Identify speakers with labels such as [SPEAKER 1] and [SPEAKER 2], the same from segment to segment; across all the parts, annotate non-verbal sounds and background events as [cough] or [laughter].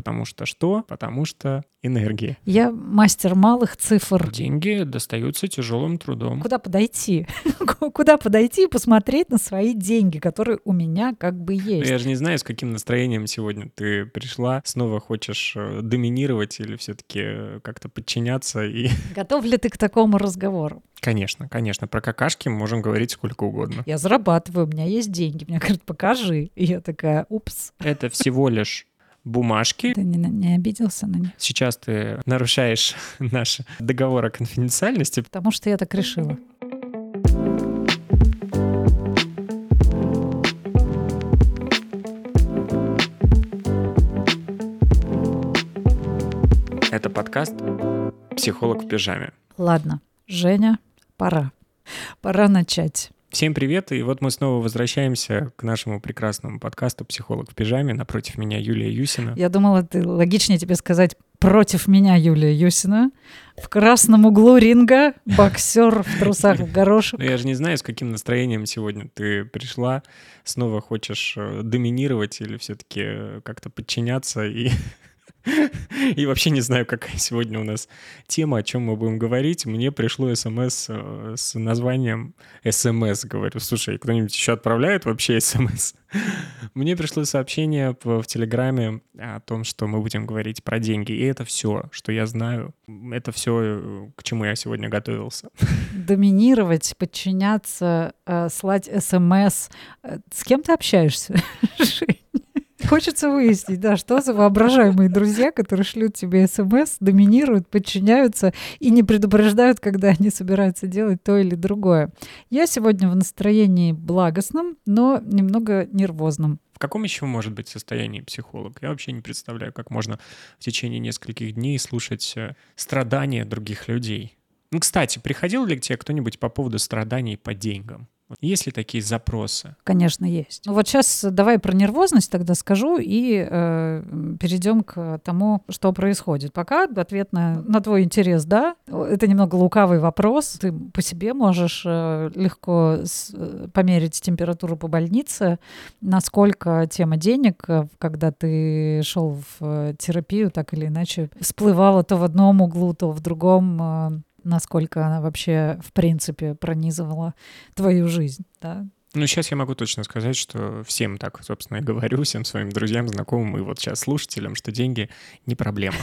[SPEAKER 1] Потому что что? Потому что энергия.
[SPEAKER 2] Я мастер малых цифр.
[SPEAKER 1] Деньги достаются тяжелым трудом.
[SPEAKER 2] Куда подойти? [laughs] Куда подойти и посмотреть на свои деньги, которые у меня как бы есть?
[SPEAKER 1] Я же не знаю, с каким настроением сегодня ты пришла. Снова хочешь э, доминировать или все-таки э, как-то подчиняться и... [laughs]
[SPEAKER 2] Готов ли ты к такому разговору?
[SPEAKER 1] Конечно, конечно. Про какашки можем говорить сколько угодно.
[SPEAKER 2] Я зарабатываю, у меня есть деньги. Мне говорят, покажи. И я такая, упс.
[SPEAKER 1] Это всего лишь бумажки.
[SPEAKER 2] Ты не, не обиделся на них?
[SPEAKER 1] Сейчас ты нарушаешь [laughs] наш договор о конфиденциальности.
[SPEAKER 2] Потому что я так решила.
[SPEAKER 1] Это подкаст «Психолог в пижаме».
[SPEAKER 2] Ладно, Женя, пора. Пора начать.
[SPEAKER 1] Всем привет, и вот мы снова возвращаемся к нашему прекрасному подкасту «Психолог в пижаме». Напротив меня Юлия Юсина.
[SPEAKER 2] Я думала, ты логичнее тебе сказать «против меня Юлия Юсина». В красном углу ринга боксер в трусах в горошек.
[SPEAKER 1] Ну, я же не знаю, с каким настроением сегодня ты пришла. Снова хочешь э, доминировать или все-таки э, как-то подчиняться и [laughs] [laughs] И вообще не знаю, какая сегодня у нас тема, о чем мы будем говорить. Мне пришло смс э, с названием смс. Говорю, слушай, кто-нибудь еще отправляет вообще смс? [laughs] Мне пришло сообщение в Телеграме о том, что мы будем говорить про деньги. И это все, что я знаю. Это все, э, к чему я сегодня готовился. [laughs]
[SPEAKER 2] Доминировать, подчиняться, э, слать смс. С кем ты общаешься? Хочется выяснить, да, что за воображаемые друзья, которые шлют тебе смс, доминируют, подчиняются и не предупреждают, когда они собираются делать то или другое. Я сегодня в настроении благостном, но немного нервозном.
[SPEAKER 1] В каком еще может быть состоянии психолог? Я вообще не представляю, как можно в течение нескольких дней слушать э, страдания других людей. Ну, кстати, приходил ли к тебе кто-нибудь по поводу страданий по деньгам? Есть ли такие запросы?
[SPEAKER 2] Конечно, есть. Ну вот сейчас давай про нервозность тогда скажу и э, перейдем к тому, что происходит. Пока ответ на, на твой интерес, да, это немного лукавый вопрос. Ты по себе можешь э, легко с, э, померить температуру по больнице, насколько тема денег, э, когда ты шел в э, терапию, так или иначе, всплывала то в одном углу, то в другом. Э, насколько она вообще, в принципе, пронизывала твою жизнь, да?
[SPEAKER 1] Ну, сейчас я могу точно сказать, что всем так, собственно, и говорю, всем своим друзьям, знакомым и вот сейчас слушателям, что деньги не проблема.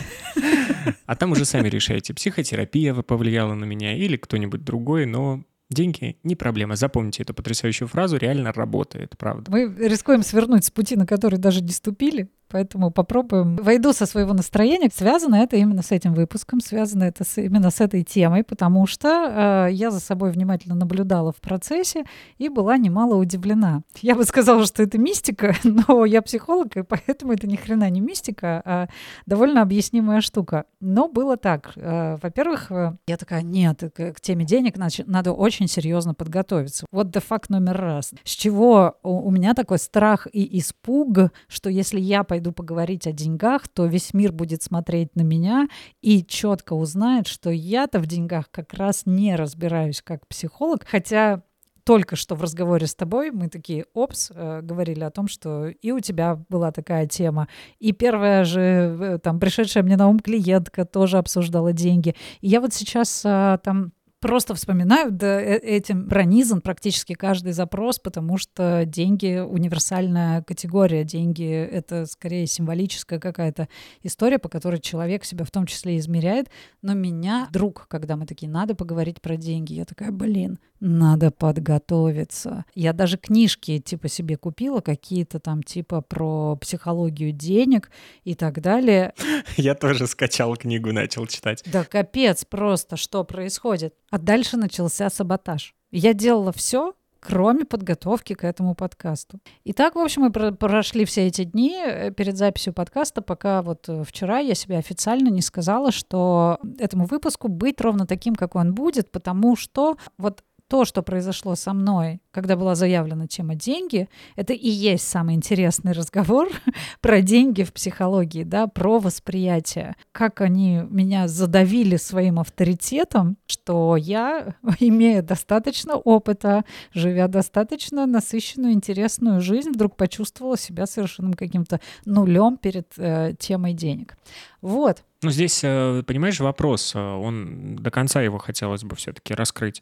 [SPEAKER 1] А там уже сами решаете, психотерапия повлияла на меня или кто-нибудь другой, но Деньги не проблема. Запомните эту потрясающую фразу, реально работает, правда.
[SPEAKER 2] Мы рискуем свернуть с пути, на который даже не ступили. Поэтому попробуем. Войду со своего настроения. Связано это именно с этим выпуском, связано это с, именно с этой темой, потому что э, я за собой внимательно наблюдала в процессе и была немало удивлена. Я бы сказала, что это мистика, [laughs] но я психолог, и поэтому это ни хрена не мистика, а довольно объяснимая штука. Но было так. Э, во-первых, э, я такая, нет, к, к теме денег надо, надо очень серьезно подготовиться. Вот де факт номер раз. С чего у, у меня такой страх и испуг, что если я пойду пойду поговорить о деньгах, то весь мир будет смотреть на меня и четко узнает, что я-то в деньгах как раз не разбираюсь как психолог, хотя только что в разговоре с тобой мы такие, опс, э, говорили о том, что и у тебя была такая тема, и первая же, э, там, пришедшая мне на ум клиентка тоже обсуждала деньги. И я вот сейчас э, там просто вспоминаю да, э, этим пронизан практически каждый запрос, потому что деньги — универсальная категория. Деньги — это скорее символическая какая-то история, по которой человек себя в том числе измеряет. Но меня друг, когда мы такие, надо поговорить про деньги, я такая, блин, надо подготовиться. Я даже книжки типа себе купила, какие-то там типа про психологию денег и так далее. [laughs]
[SPEAKER 1] Я тоже скачал книгу, начал читать.
[SPEAKER 2] Да капец просто, что происходит. А дальше начался саботаж. Я делала все, кроме подготовки к этому подкасту. И так, в общем, мы прошли все эти дни э, перед записью подкаста, пока вот э, вчера я себе официально не сказала, что этому выпуску быть ровно таким, как он будет, потому что вот то, что произошло со мной, когда была заявлена тема деньги, это и есть самый интересный разговор [laughs] про деньги в психологии, да, про восприятие. Как они меня задавили своим авторитетом, что я, [laughs] имея достаточно опыта, живя достаточно насыщенную, интересную жизнь, вдруг почувствовала себя совершенным каким-то нулем перед э, темой денег. Вот.
[SPEAKER 1] Ну, здесь, э, понимаешь, вопрос, э, он до конца его хотелось бы все-таки раскрыть.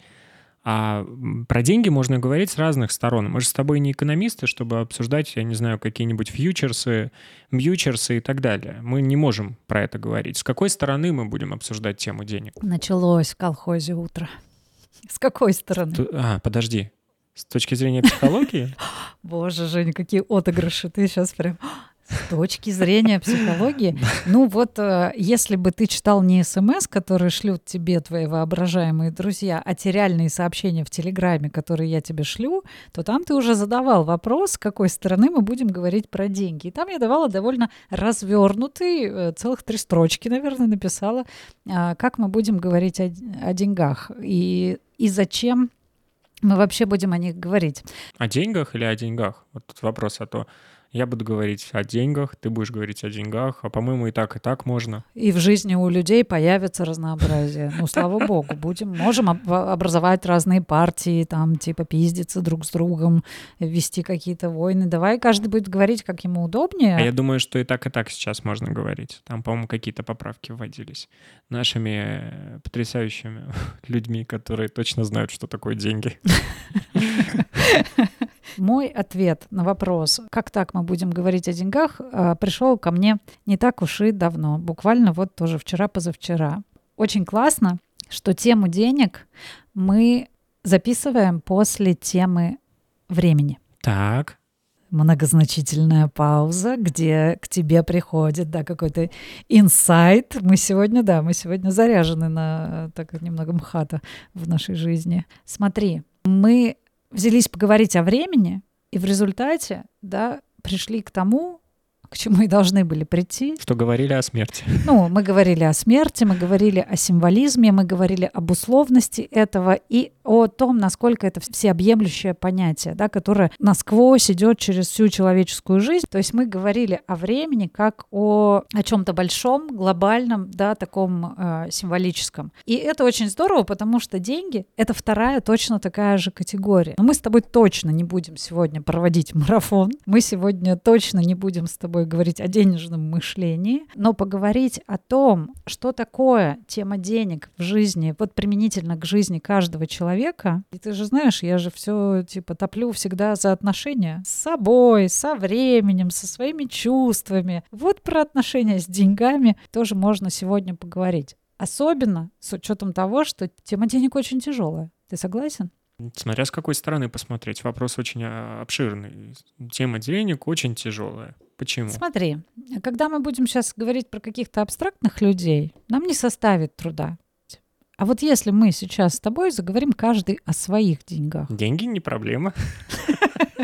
[SPEAKER 1] А про деньги можно говорить с разных сторон. Мы же с тобой не экономисты, чтобы обсуждать, я не знаю, какие-нибудь фьючерсы, мьючерсы и так далее. Мы не можем про это говорить. С какой стороны мы будем обсуждать тему денег?
[SPEAKER 2] Началось в колхозе утро. С какой стороны?
[SPEAKER 1] А, подожди. С точки зрения психологии? [laughs]
[SPEAKER 2] Боже, Женя, какие отыгрыши. Ты сейчас прям... Точки зрения психологии, [laughs] ну вот э, если бы ты читал не СМС, которые шлют тебе твои воображаемые друзья, а те реальные сообщения в Телеграме, которые я тебе шлю, то там ты уже задавал вопрос, с какой стороны мы будем говорить про деньги. И там я давала довольно развернутый, э, целых три строчки, наверное, написала, а, как мы будем говорить о, о деньгах и, и зачем мы вообще будем о них говорить.
[SPEAKER 1] О деньгах или о деньгах? Вот тут вопрос, а то я буду говорить о деньгах, ты будешь говорить о деньгах, а по-моему и так, и так можно.
[SPEAKER 2] И в жизни у людей появится разнообразие. Ну, слава [laughs] богу, будем, можем образовать разные партии, там, типа, пиздиться друг с другом, вести какие-то войны. Давай каждый будет говорить, как ему удобнее.
[SPEAKER 1] А я думаю, что и так, и так сейчас можно говорить. Там, по-моему, какие-то поправки вводились нашими э, потрясающими [laughs] людьми, которые точно знают, что такое деньги. [laughs]
[SPEAKER 2] Мой ответ на вопрос, как так мы будем говорить о деньгах, а, пришел ко мне не так уж и давно, буквально вот тоже вчера-позавчера. Очень классно, что тему денег мы записываем после темы времени.
[SPEAKER 1] Так.
[SPEAKER 2] Многозначительная пауза, где к тебе приходит, да, какой-то инсайт. Мы сегодня, да, мы сегодня заряжены на так немного мхата в нашей жизни. Смотри, мы взялись поговорить о времени, и в результате, да, пришли к тому, к чему и должны были прийти.
[SPEAKER 1] Что говорили о смерти.
[SPEAKER 2] Ну, мы говорили о смерти, мы говорили о символизме, мы говорили об условности этого и о том, насколько это всеобъемлющее понятие, да, которое насквозь идет через всю человеческую жизнь. То есть мы говорили о времени как о, о чем-то большом, глобальном, да, таком э, символическом. И это очень здорово, потому что деньги — это вторая точно такая же категория. Но мы с тобой точно не будем сегодня проводить марафон. Мы сегодня точно не будем с тобой говорить о денежном мышлении, но поговорить о том, что такое тема денег в жизни, вот применительно к жизни каждого человека. И ты же знаешь, я же все типа топлю всегда за отношения с собой, со временем, со своими чувствами. Вот про отношения с деньгами тоже можно сегодня поговорить. Особенно с учетом того, что тема денег очень тяжелая. Ты согласен?
[SPEAKER 1] Смотря с какой стороны посмотреть, вопрос очень а, обширный. Тема денег очень тяжелая. Почему?
[SPEAKER 2] Смотри, когда мы будем сейчас говорить про каких-то абстрактных людей, нам не составит труда. А вот если мы сейчас с тобой заговорим каждый о своих деньгах.
[SPEAKER 1] Деньги не проблема. [laughs]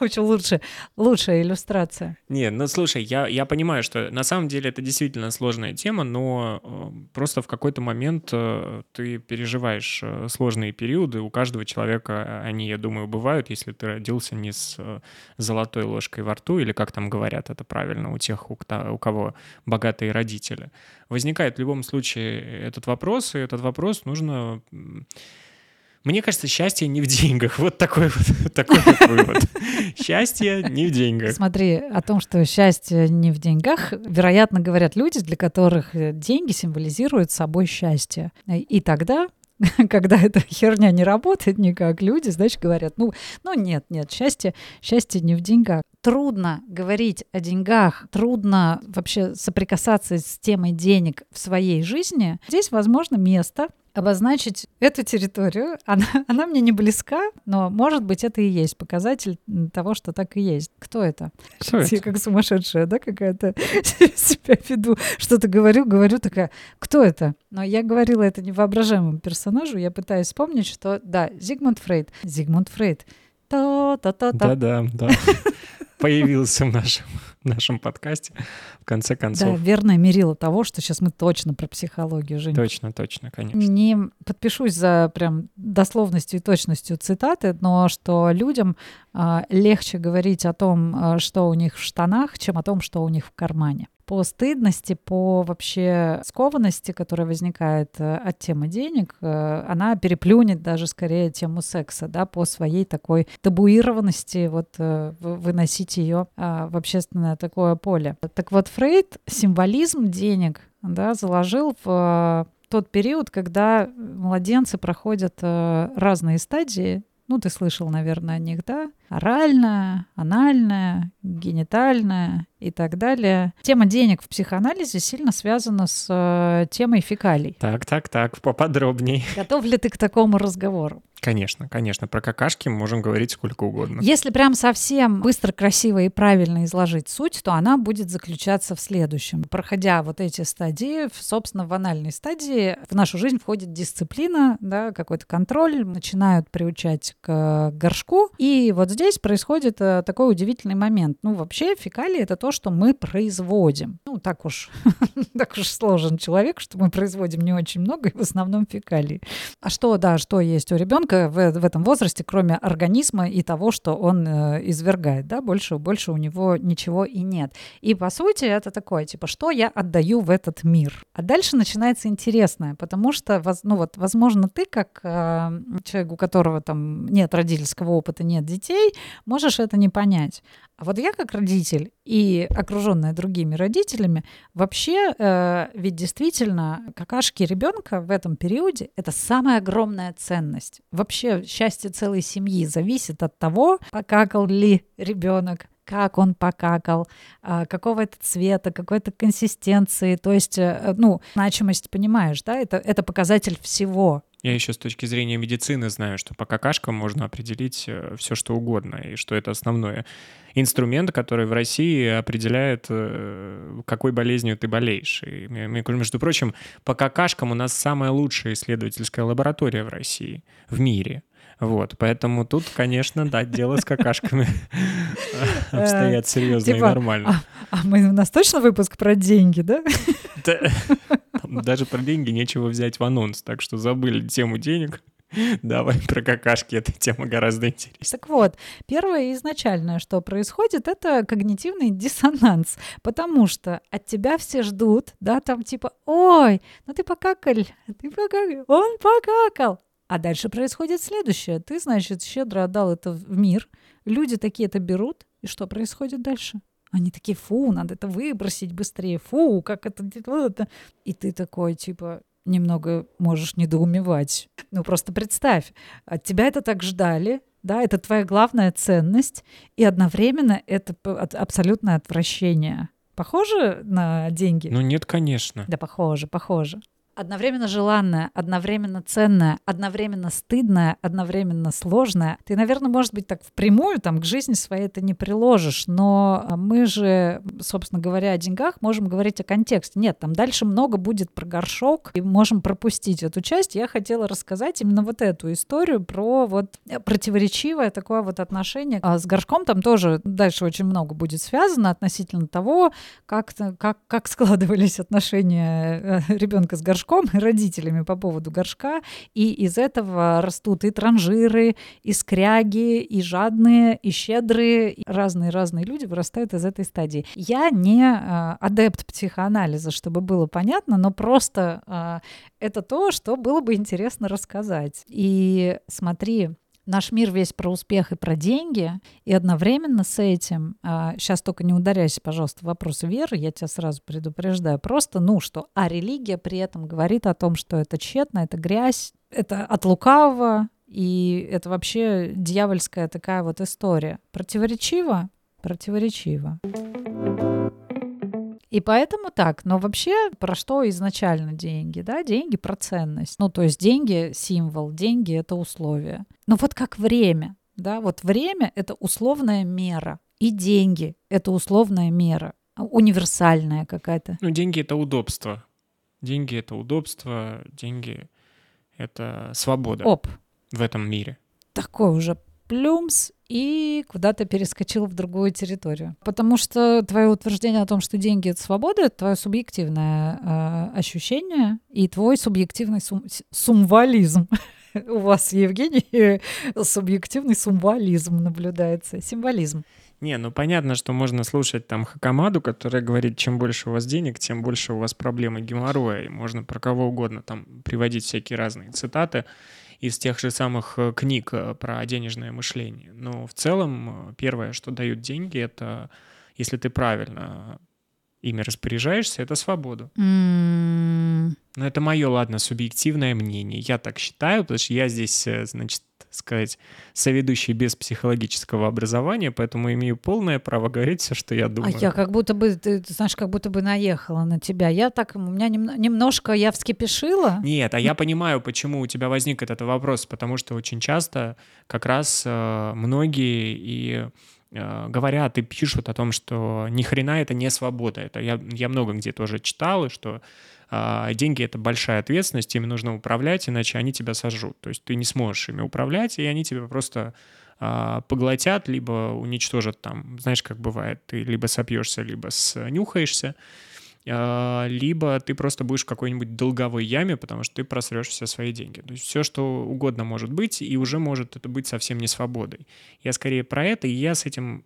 [SPEAKER 2] Очень лучше, лучшая иллюстрация.
[SPEAKER 1] Не, ну слушай, я, я понимаю, что на самом деле это действительно сложная тема, но э, просто в какой-то момент э, ты переживаешь э, сложные периоды. У каждого человека они, я думаю, бывают, если ты родился не с золотой ложкой во рту, или как там говорят это правильно, у тех, у, у кого богатые родители. Возникает в любом случае этот вопрос, и этот вопрос нужно мне кажется, счастье не в деньгах. Вот такой вот, [laughs] такой вот вывод. Счастье не в деньгах.
[SPEAKER 2] Смотри, о том, что счастье не в деньгах, вероятно, говорят люди, для которых деньги символизируют собой счастье. И тогда [laughs] когда эта херня не работает никак, люди, значит, говорят, ну, ну нет, нет, счастье, счастье не в деньгах. Трудно говорить о деньгах, трудно вообще соприкасаться с темой денег в своей жизни. Здесь, возможно, место обозначить эту территорию. [laughs] Она, она мне не близка, но, может быть, это и есть показатель того, что так и есть. Кто это?
[SPEAKER 1] Кто
[SPEAKER 2] Я как сумасшедшая, да, какая-то [laughs] себя веду. Что-то говорю, говорю такая, кто это? Но я говорила это невоображаемому персонажу. Я пытаюсь вспомнить, что, да, Зигмунд Фрейд. Зигмунд Фрейд.
[SPEAKER 1] Да-да, да. Появился в нашем в нашем подкасте, в конце концов.
[SPEAKER 2] Да, верное мерило того, что сейчас мы точно про психологию, Жень.
[SPEAKER 1] Точно, точно, конечно.
[SPEAKER 2] Не подпишусь за прям дословностью и точностью цитаты, но что людям а, легче говорить о том, а, что у них в штанах, чем о том, что у них в кармане по стыдности, по вообще скованности, которая возникает э, от темы денег, э, она переплюнет даже скорее тему секса, да, по своей такой табуированности, вот э, выносить ее а, в общественное такое поле. Так вот, Фрейд символизм денег, да, заложил в тот период, когда младенцы проходят разные стадии ну, ты слышал, наверное, о них, да? Оральная, анальная, генитальная и так далее. Тема денег в психоанализе сильно связана с э, темой фекалий.
[SPEAKER 1] Так, так, так, поподробней. [laughs]
[SPEAKER 2] Готов ли ты к такому разговору?
[SPEAKER 1] Конечно, конечно. Про какашки можем говорить сколько угодно.
[SPEAKER 2] Если прям совсем быстро, красиво и правильно изложить суть, то она будет заключаться в следующем. Проходя вот эти стадии, собственно, в анальной стадии в нашу жизнь входит дисциплина, да, какой-то контроль, начинают приучать к горшку. И вот здесь происходит э, такой удивительный момент. Ну, вообще, фекалии — это то, что мы производим. Ну, так уж, [laughs] так уж сложен человек, что мы производим не очень много, и в основном фекалии. А что, да, что есть у ребенка? в, в этом возрасте, кроме организма и того, что он э, извергает, да, больше, больше у него ничего и нет. И по сути это такое, типа, что я отдаю в этот мир? А дальше начинается интересное, потому что, ну вот, возможно, ты как э, человек, у которого там нет родительского опыта, нет детей, можешь это не понять. А вот я как родитель и окруженная другими родителями, вообще э, ведь действительно какашки ребенка в этом периоде это самая огромная ценность. Вообще счастье целой семьи зависит от того, покакал ли ребенок, как он покакал, а, какого это цвета, какой-то консистенции. То есть, э, ну, значимость, понимаешь, да, это, это показатель всего.
[SPEAKER 1] Я еще с точки зрения медицины знаю, что по какашкам можно определить э, все, что угодно, и что это основной инструмент, который в России определяет, э, какой болезнью ты болеешь. И, между прочим, по какашкам у нас самая лучшая исследовательская лаборатория в России, в мире. Вот, поэтому тут, конечно, да, дело с какашками обстоят серьезно и типа, нормально.
[SPEAKER 2] А, а мы у нас точно выпуск про деньги, да?
[SPEAKER 1] Даже про деньги нечего взять в анонс, так что забыли тему денег. Давай про какашки, эта тема гораздо интереснее.
[SPEAKER 2] Так вот, первое изначальное, что происходит, это когнитивный диссонанс, потому что от тебя все ждут, да, там типа, ой, ну ты покакал, ты покакал, он покакал. А дальше происходит следующее. Ты, значит, щедро отдал это в мир, люди такие это берут, и что происходит дальше? Они такие, фу, надо это выбросить быстрее, фу, как это... И ты такой, типа, немного можешь недоумевать. Ну, просто представь, от тебя это так ждали, да, это твоя главная ценность, и одновременно это абсолютное отвращение. Похоже на деньги?
[SPEAKER 1] Ну нет, конечно.
[SPEAKER 2] Да, похоже, похоже одновременно желанное, одновременно ценное, одновременно стыдное, одновременно сложное. Ты, наверное, может быть, так впрямую там к жизни своей это не приложишь, но мы же, собственно говоря, о деньгах можем говорить о контексте. Нет, там дальше много будет про горшок, и можем пропустить эту часть. Я хотела рассказать именно вот эту историю про вот противоречивое такое вот отношение. А с горшком там тоже дальше очень много будет связано относительно того, как, как, как складывались отношения э, ребенка с горшком горшком и родителями по поводу горшка, и из этого растут и транжиры, и скряги, и жадные, и щедрые. Разные-разные люди вырастают из этой стадии. Я не э, адепт психоанализа, чтобы было понятно, но просто э, это то, что было бы интересно рассказать. И смотри, наш мир весь про успех и про деньги, и одновременно с этим, а, сейчас только не ударяйся, пожалуйста, в вопросы веры, я тебя сразу предупреждаю, просто, ну, что, а религия при этом говорит о том, что это тщетно, это грязь, это от лукавого, и это вообще дьявольская такая вот история. Противоречиво? Противоречиво. И поэтому так. Но вообще, про что изначально деньги? Да, деньги про ценность. Ну, то есть деньги — символ, деньги — это условие. Но вот как время, да, вот время — это условная мера. И деньги — это условная мера, универсальная какая-то.
[SPEAKER 1] Ну, деньги — это удобство. Деньги — это удобство, деньги — это свобода
[SPEAKER 2] Оп.
[SPEAKER 1] в этом мире.
[SPEAKER 2] Такой уже плюмс и куда-то перескочил в другую территорию. Потому что твое утверждение о том, что деньги — это свобода, это твое субъективное э, ощущение и твой субъективный сум- сумвализм. [laughs] У вас, Евгений, [laughs] субъективный сумвализм наблюдается, символизм.
[SPEAKER 1] Не, ну понятно, что можно слушать там Хакамаду, которая говорит, чем больше у вас денег, тем больше у вас проблемы геморроя. И можно про кого угодно там приводить всякие разные цитаты из тех же самых э, книг э, про денежное мышление. Но в целом э, первое, что дают деньги, это если ты правильно ими распоряжаешься, это свободу.
[SPEAKER 2] М,
[SPEAKER 1] Но это мое, ладно, субъективное мнение. Я так считаю, потому что я здесь, э, значит, сказать, соведущий без психологического образования, поэтому имею полное право говорить все, что я
[SPEAKER 2] А
[SPEAKER 1] думаю.
[SPEAKER 2] я как будто бы, ты, ты знаешь, как будто бы наехала на тебя. Я так, у меня немно- немножко, я вскипешила.
[SPEAKER 1] Нет, а я понимаю, почему у тебя возник этот вопрос, потому что очень часто как раз э, многие и э, говорят и пишут о том, что ни хрена это не свобода. Это я, я много где тоже читал, и что а, деньги — это большая ответственность, ими нужно управлять, иначе они тебя сожрут. То есть ты не сможешь ими управлять, и они тебя просто а, поглотят, либо уничтожат там. Знаешь, как бывает, ты либо сопьешься, либо снюхаешься, а, либо ты просто будешь в какой-нибудь долговой яме, потому что ты просрешь все свои деньги. То есть все, что угодно может быть, и уже может это быть совсем не свободой. Я скорее про это, и я с этим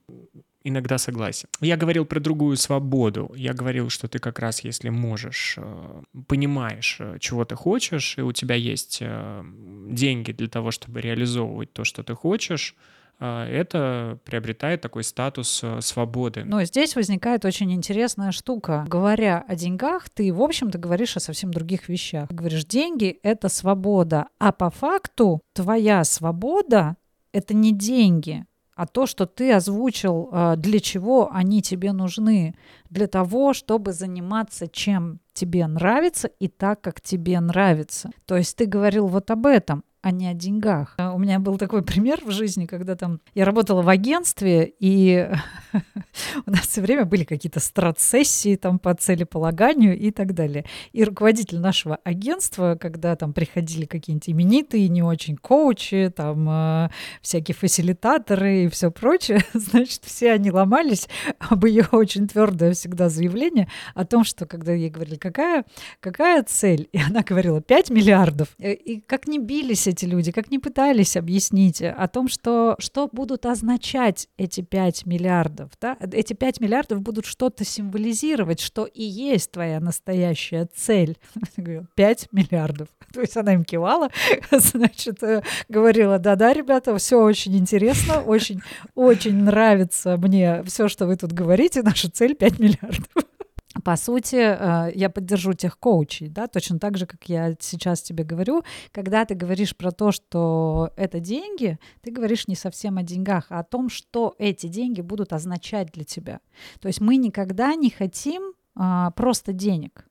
[SPEAKER 1] иногда согласен. Я говорил про другую свободу. Я говорил, что ты как раз, если можешь, э, понимаешь, э, чего ты хочешь, и у тебя есть э, деньги для того, чтобы реализовывать то, что ты хочешь, это приобретает такой статус свободы.
[SPEAKER 2] Но здесь возникает очень интересная штука. Говоря о деньгах, ты, в общем-то, говоришь о совсем других вещах. Ты говоришь, деньги — это свобода, а по факту твоя свобода — это не деньги, а то, что ты озвучил, э, для чего они тебе нужны. Для того, чтобы заниматься чем тебе нравится и так, как тебе нравится. То есть ты говорил вот об этом, а не о деньгах. Э, У меня был такой [laughs] пример в жизни, когда там я работала в агентстве, и [laughs] у нас все время были какие-то страт-сессии там по целеполаганию и так далее. И руководитель нашего агентства, когда там приходили какие-нибудь именитые, не очень коучи, там э, всякие фасилитаторы и все прочее, [laughs] значит, все они ломались об ее очень твердое всегда заявление о том, что когда ей говорили, какая, какая цель, и она говорила 5 миллиардов, Э, и как не бились эти люди, как не пытались объяснить о том, что, что будут означать эти 5 миллиардов. Да? Эти 5 миллиардов будут что-то символизировать, что и есть твоя настоящая цель. [laughs] 5 миллиардов. [laughs] То есть она им кивала, [laughs] значит, э, говорила, да-да, ребята, все очень интересно, очень, очень нравится мне все, что вы тут говорите, наша цель 5 миллиардов. По сути, э, я поддержу тех коучей, да, точно так же, как я сейчас тебе говорю. Когда ты говоришь про то, что это деньги, ты говоришь не совсем о деньгах, а о том, что эти деньги будут означать для тебя. То есть мы никогда не хотим а, просто денег.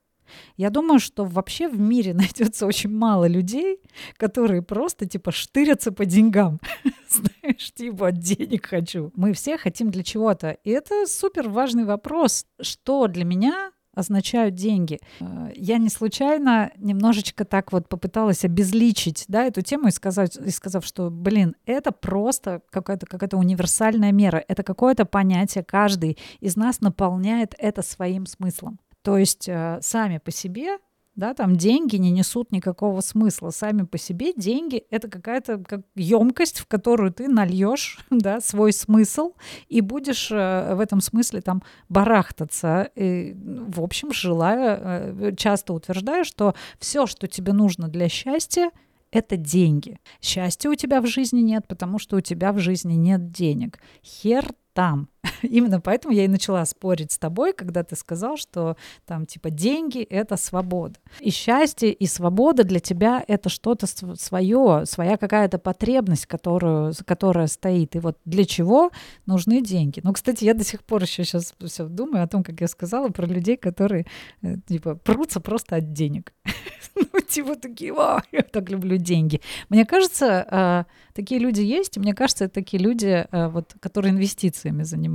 [SPEAKER 2] Я думаю, что вообще в мире [laughs] найдется очень мало людей, которые просто типа штырятся по деньгам. [laughs] Знаешь, типа денег хочу. Мы все хотим для чего-то. И это супер важный вопрос. Что для меня означают деньги. Э, Я не случайно немножечко так вот попыталась обезличить да, эту тему и сказать, и сказав, что, блин, это просто какая-то какая универсальная мера, это какое-то понятие, каждый из нас наполняет это своим смыслом. То есть э, сами по себе, да, там деньги не несут никакого смысла. Сами по себе деньги — это какая-то как емкость, в которую ты нальешь [laughs] да, свой смысл и будешь э, в этом смысле там барахтаться. И, в общем, желаю, э, часто утверждаю, что все, что тебе нужно для счастья, это деньги. Счастья у тебя в жизни нет, потому что у тебя в жизни нет денег. Хер там. [laughs] Именно поэтому я и начала спорить с тобой, когда ты сказал, что там типа деньги — это свобода. И счастье, и свобода для тебя — это что-то свое, своя какая-то потребность, которую, которая стоит. И вот для чего нужны деньги? Ну, кстати, я до сих пор еще сейчас все думаю о том, как я сказала про людей, которые э, типа прутся просто от денег. [laughs] Ну, типа такие, вау, я так люблю деньги. Мне кажется, э, такие люди есть, и мне кажется, это такие люди, э, вот, которые инвестициями занимаются.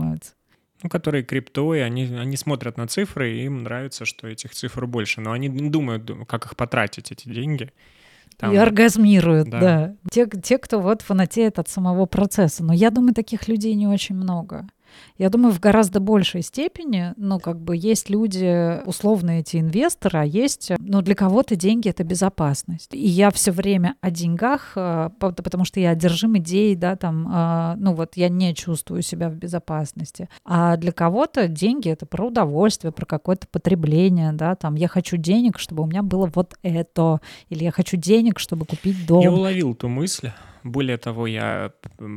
[SPEAKER 1] Ну, которые криптой, они, они смотрят на цифры, и им нравится, что этих цифр больше. Но они не думают, как их потратить, эти деньги. Там,
[SPEAKER 2] и оргазмируют,
[SPEAKER 1] да.
[SPEAKER 2] да. Те, те, кто вот фанатеет от самого процесса. Но я думаю, таких людей не очень много. Я думаю, в гораздо большей степени, ну, как бы есть люди, условно эти инвесторы, а есть, ну, для кого-то деньги — это безопасность. И я все время о деньгах, э, потому что я одержим идеей, да, там, э, ну, вот я не чувствую себя в безопасности. А для кого-то деньги — это про удовольствие, про какое-то потребление, да, там, я хочу денег, чтобы у меня было вот это, или я хочу денег, чтобы купить дом.
[SPEAKER 1] Я уловил ту мысль. Более того, я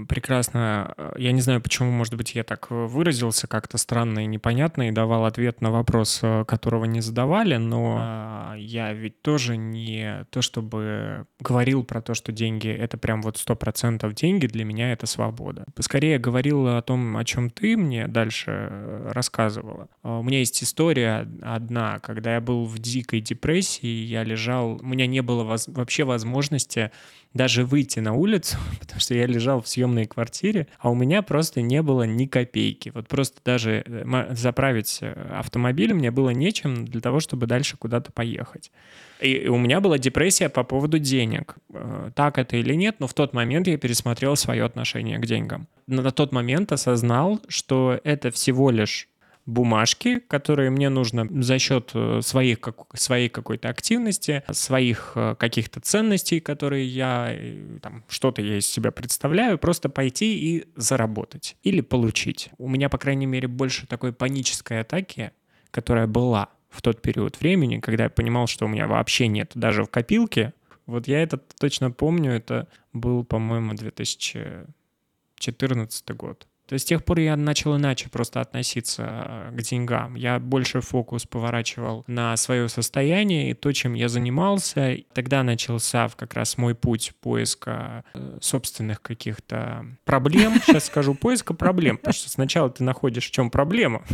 [SPEAKER 1] прекрасно, э, я не знаю, почему, может быть, я так выразился как-то странно и непонятно и давал ответ на вопрос, э, которого не задавали, но э, я ведь тоже не то, чтобы говорил про то, что деньги — это прям вот сто процентов деньги, для меня это свобода. Скорее говорил о том, о чем ты мне дальше рассказывала. У меня есть история одна, когда я был в дикой депрессии, я лежал, у меня не было воз, вообще возможности даже выйти на улицу, [laughs] потому что я лежал в съемной квартире, а у меня просто не было ни копейки. Вот просто даже э, заправить э, автомобиль мне было нечем для того, чтобы дальше куда-то поехать. И у меня была депрессия по поводу денег. Э, так это или нет, но в тот момент я пересмотрел свое отношение к деньгам. На тот момент осознал, что это всего лишь бумажки, которые мне нужно за счет э, своих, как, своей какой-то активности, своих э, каких-то ценностей, которые я, э, там, что-то я из себя представляю, просто пойти и заработать или получить. У меня, по крайней мере, больше такой панической атаки, которая была в тот период времени, когда я понимал, что у меня вообще нет даже в копилке. Вот я это точно помню, это был, по-моему, 2014 год. То есть с тех пор я начал иначе просто относиться э, к деньгам. Я больше фокус поворачивал на свое состояние и то, чем я занимался. Тогда начался как раз мой путь поиска э, собственных каких-то проблем. [laughs] Сейчас скажу поиска проблем, потому что сначала ты находишь, в чем проблема,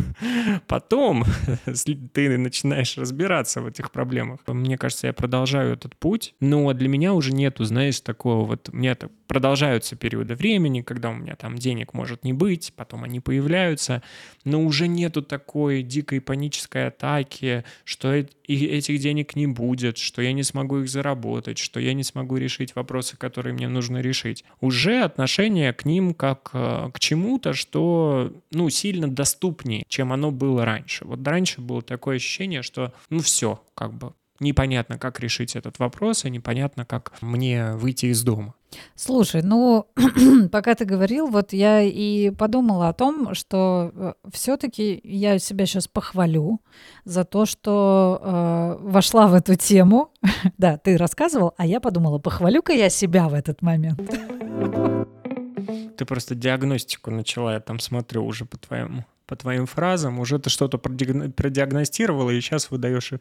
[SPEAKER 1] потом [laughs] ты начинаешь разбираться в этих проблемах. Мне кажется, я продолжаю этот путь, но для меня уже нету, знаешь, такого вот... У меня продолжаются периоды времени, когда у меня там денег может не быть, быть, потом они появляются, но уже нету такой дикой панической атаки, что этих денег не будет, что я не смогу их заработать, что я не смогу решить вопросы, которые мне нужно решить. Уже отношение к ним как э, к чему-то, что ну, сильно доступнее, чем оно было раньше. Вот раньше было такое ощущение, что ну все, как бы непонятно, как решить этот вопрос, и непонятно, как мне выйти из дома.
[SPEAKER 2] Слушай, ну, [clears throat] пока ты говорил, вот я и подумала о том, что э, все-таки я себя сейчас похвалю за то, что э, вошла в эту тему. [laughs] да, ты рассказывал, а я подумала, похвалю-ка я себя в этот момент.
[SPEAKER 1] ты просто диагностику начала, я там смотрю уже по твоему по твоим фразам, уже ты что-то продиагностировала, и сейчас выдаешь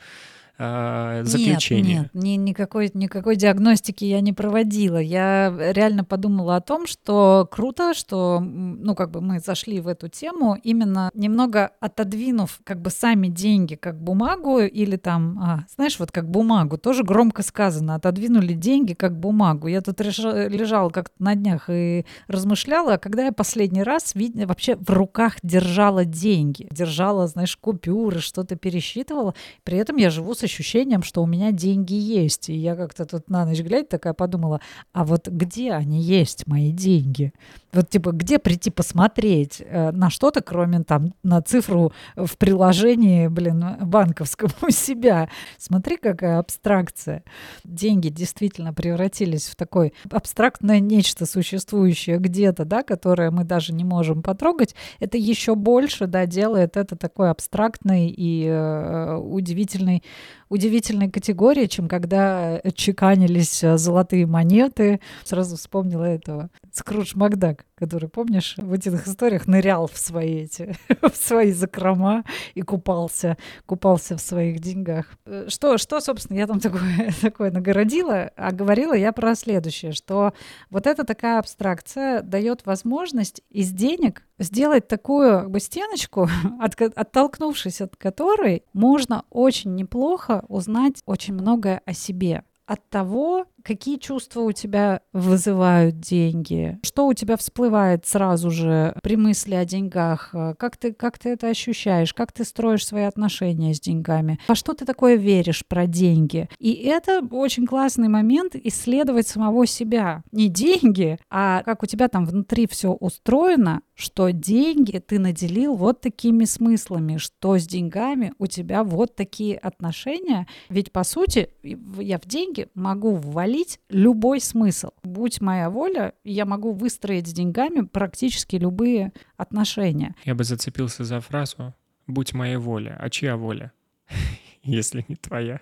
[SPEAKER 1] э, заключение.
[SPEAKER 2] Нет, нет ни, никакой, никакой диагностики я не проводила. Я реально подумала о том, что круто, что ну, как бы мы зашли в эту тему, именно немного отодвинув как бы сами деньги как бумагу или там, а, знаешь, вот как бумагу, тоже громко сказано, отодвинули деньги как бумагу. Я тут лежала как-то на днях и размышляла, а когда я последний раз вид, вообще в руках держала деньги, держала, знаешь, купюры, что-то пересчитывала, при этом я живу с ощущением, что у меня деньги есть. И я как-то тут на ночь глядя такая подумала, а вот где они есть, мои деньги? Вот типа, где прийти посмотреть э, на что-то, кроме там на цифру в приложении, блин, банковском у себя. Смотри, какая абстракция. Деньги действительно превратились в такое абстрактное нечто существующее где-то, да, которое мы даже не можем потрогать. Это еще больше, да, делает это такой абстрактный и э, удивительный удивительной категории, чем когда чеканились э, золотые монеты. Сразу вспомнила этого. Скрудж Макдак, который, помнишь, в этих историях нырял в свои эти, [laughs] в свои закрома и купался, купался в своих деньгах. Э, что, что собственно, я там такое, [laughs] такое нагородила, а говорила я про следующее, что вот эта такая абстракция дает возможность из денег сделать такую как бы, стеночку, [laughs] от, оттолкнувшись от которой можно очень неплохо узнать очень многое о себе от того, какие чувства у тебя вызывают деньги, что у тебя всплывает сразу же при мысли о деньгах, как ты, как ты это ощущаешь, как ты строишь свои отношения с деньгами, а что ты такое веришь про деньги. И это очень классный момент исследовать самого себя. Не деньги, а как у тебя там внутри все устроено, что деньги ты наделил вот такими смыслами, что с деньгами у тебя вот такие отношения. Ведь, по сути, я в деньги могу ввалить любой смысл. Будь моя воля, я могу выстроить с деньгами практически любые отношения.
[SPEAKER 1] Я бы зацепился за фразу «будь моя воля». А чья воля, [laughs] если не твоя?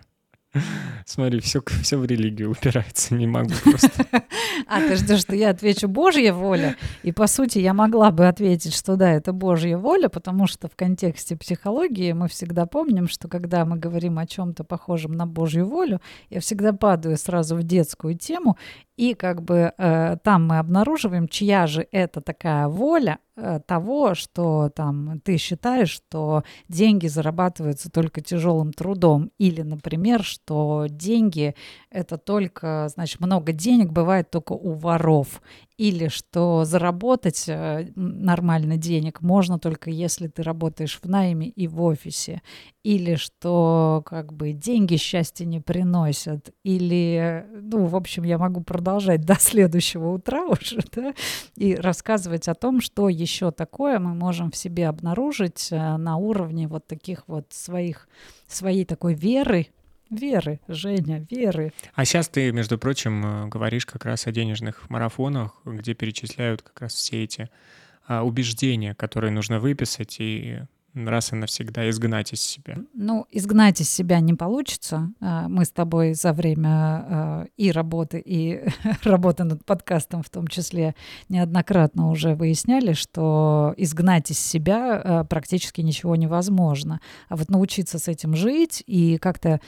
[SPEAKER 1] [laughs] Смотри, все, все в религию упирается, не могу просто. [laughs]
[SPEAKER 2] А ты ждешь, что я отвечу Божья воля? И по сути я могла бы ответить, что да, это Божья воля, потому что в контексте психологии мы всегда помним, что когда мы говорим о чем-то похожем на Божью волю, я всегда падаю сразу в детскую тему и как бы э, там мы обнаруживаем, чья же это такая воля э, того, что там ты считаешь, что деньги зарабатываются только тяжелым трудом. Или, например, что деньги это только, значит, много денег бывает только у воров или что заработать э, нормально денег можно только если ты работаешь в найме и в офисе, или что как бы деньги счастья не приносят, или, ну, в общем, я могу продолжать [laughs] до следующего утра уже, да, и рассказывать о том, что еще такое мы можем в себе обнаружить э, на уровне вот таких вот своих, своей такой веры, Веры, Женя, веры.
[SPEAKER 1] А сейчас ты, между прочим, э, говоришь как раз о денежных марафонах, где перечисляют как раз все эти а, убеждения, которые нужно выписать и раз и навсегда изгнать из себя?
[SPEAKER 2] Ну, изгнать из себя не получится. А, мы с тобой за время а, и работы, и [laughs] работы над подкастом в том числе неоднократно уже выясняли, что изгнать из себя а, практически ничего невозможно. А вот научиться с этим жить и как-то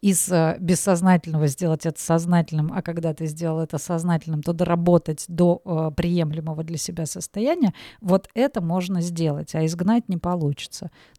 [SPEAKER 2] из бессознательного сделать это сознательным, а когда ты сделал это сознательным, то доработать до приемлемого для себя состояния, вот это можно сделать, а изгнать не получится.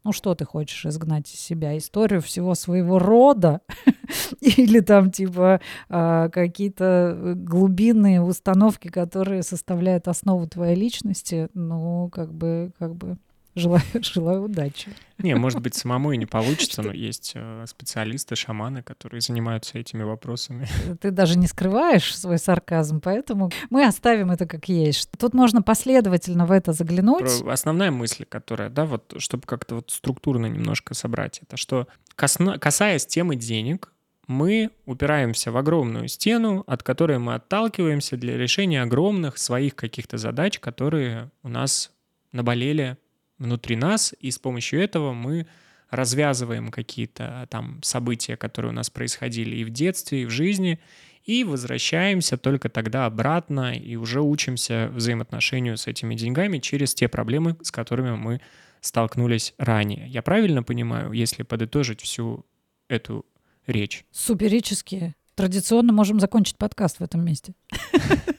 [SPEAKER 2] Ну что ты хочешь изгнать из себя? Историю всего своего рода? [laughs] Или там типа э, какие-то глубинные установки, которые составляют основу твоей личности, ну как бы, как бы Желаю, [laughs] желаю удачи.
[SPEAKER 1] Не, может быть, [laughs] самому и не получится, но есть э, специалисты, шаманы, которые занимаются этими вопросами.
[SPEAKER 2] Ты даже не скрываешь свой сарказм, поэтому мы оставим это как есть. Тут можно последовательно в это заглянуть.
[SPEAKER 1] Основная мысль, которая, да, вот, чтобы как-то вот структурно немножко собрать, это что, касаясь темы денег, мы упираемся в огромную стену, от которой мы отталкиваемся для решения огромных своих каких-то задач, которые у нас наболели внутри нас, и с помощью этого мы развязываем какие-то там события, которые у нас происходили и в детстве, и в жизни, и возвращаемся только тогда обратно и уже учимся взаимоотношению с этими деньгами через те проблемы, с которыми мы столкнулись ранее. Я правильно понимаю, если подытожить всю эту речь?
[SPEAKER 2] Суперически. Традиционно можем закончить подкаст в этом месте. [laughs]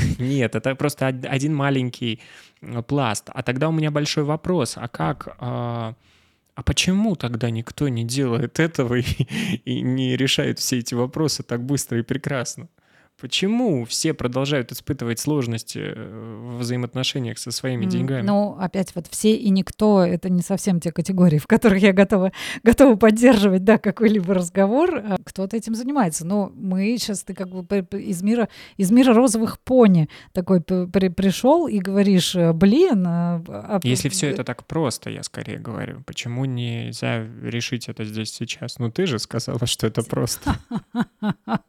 [SPEAKER 2] [laughs]
[SPEAKER 1] Нет, это просто один маленький э, пласт. А тогда у меня большой вопрос, а как... А, а почему тогда никто не делает этого [laughs] и, и не решает все эти вопросы так быстро и прекрасно? Почему все продолжают испытывать сложности э, в взаимоотношениях со своими деньгами?
[SPEAKER 2] Ну, опять вот все и никто — это не совсем те категории, в которых я готова, готова поддерживать, да, какой-либо разговор. А кто-то этим занимается. Но мы сейчас, ты как бы из мира, из мира розовых пони такой при, пришел и говоришь, э, блин... А,
[SPEAKER 1] а... Если все это так просто, я скорее говорю, почему нельзя решить это здесь сейчас? Ну, ты же сказала, что это просто.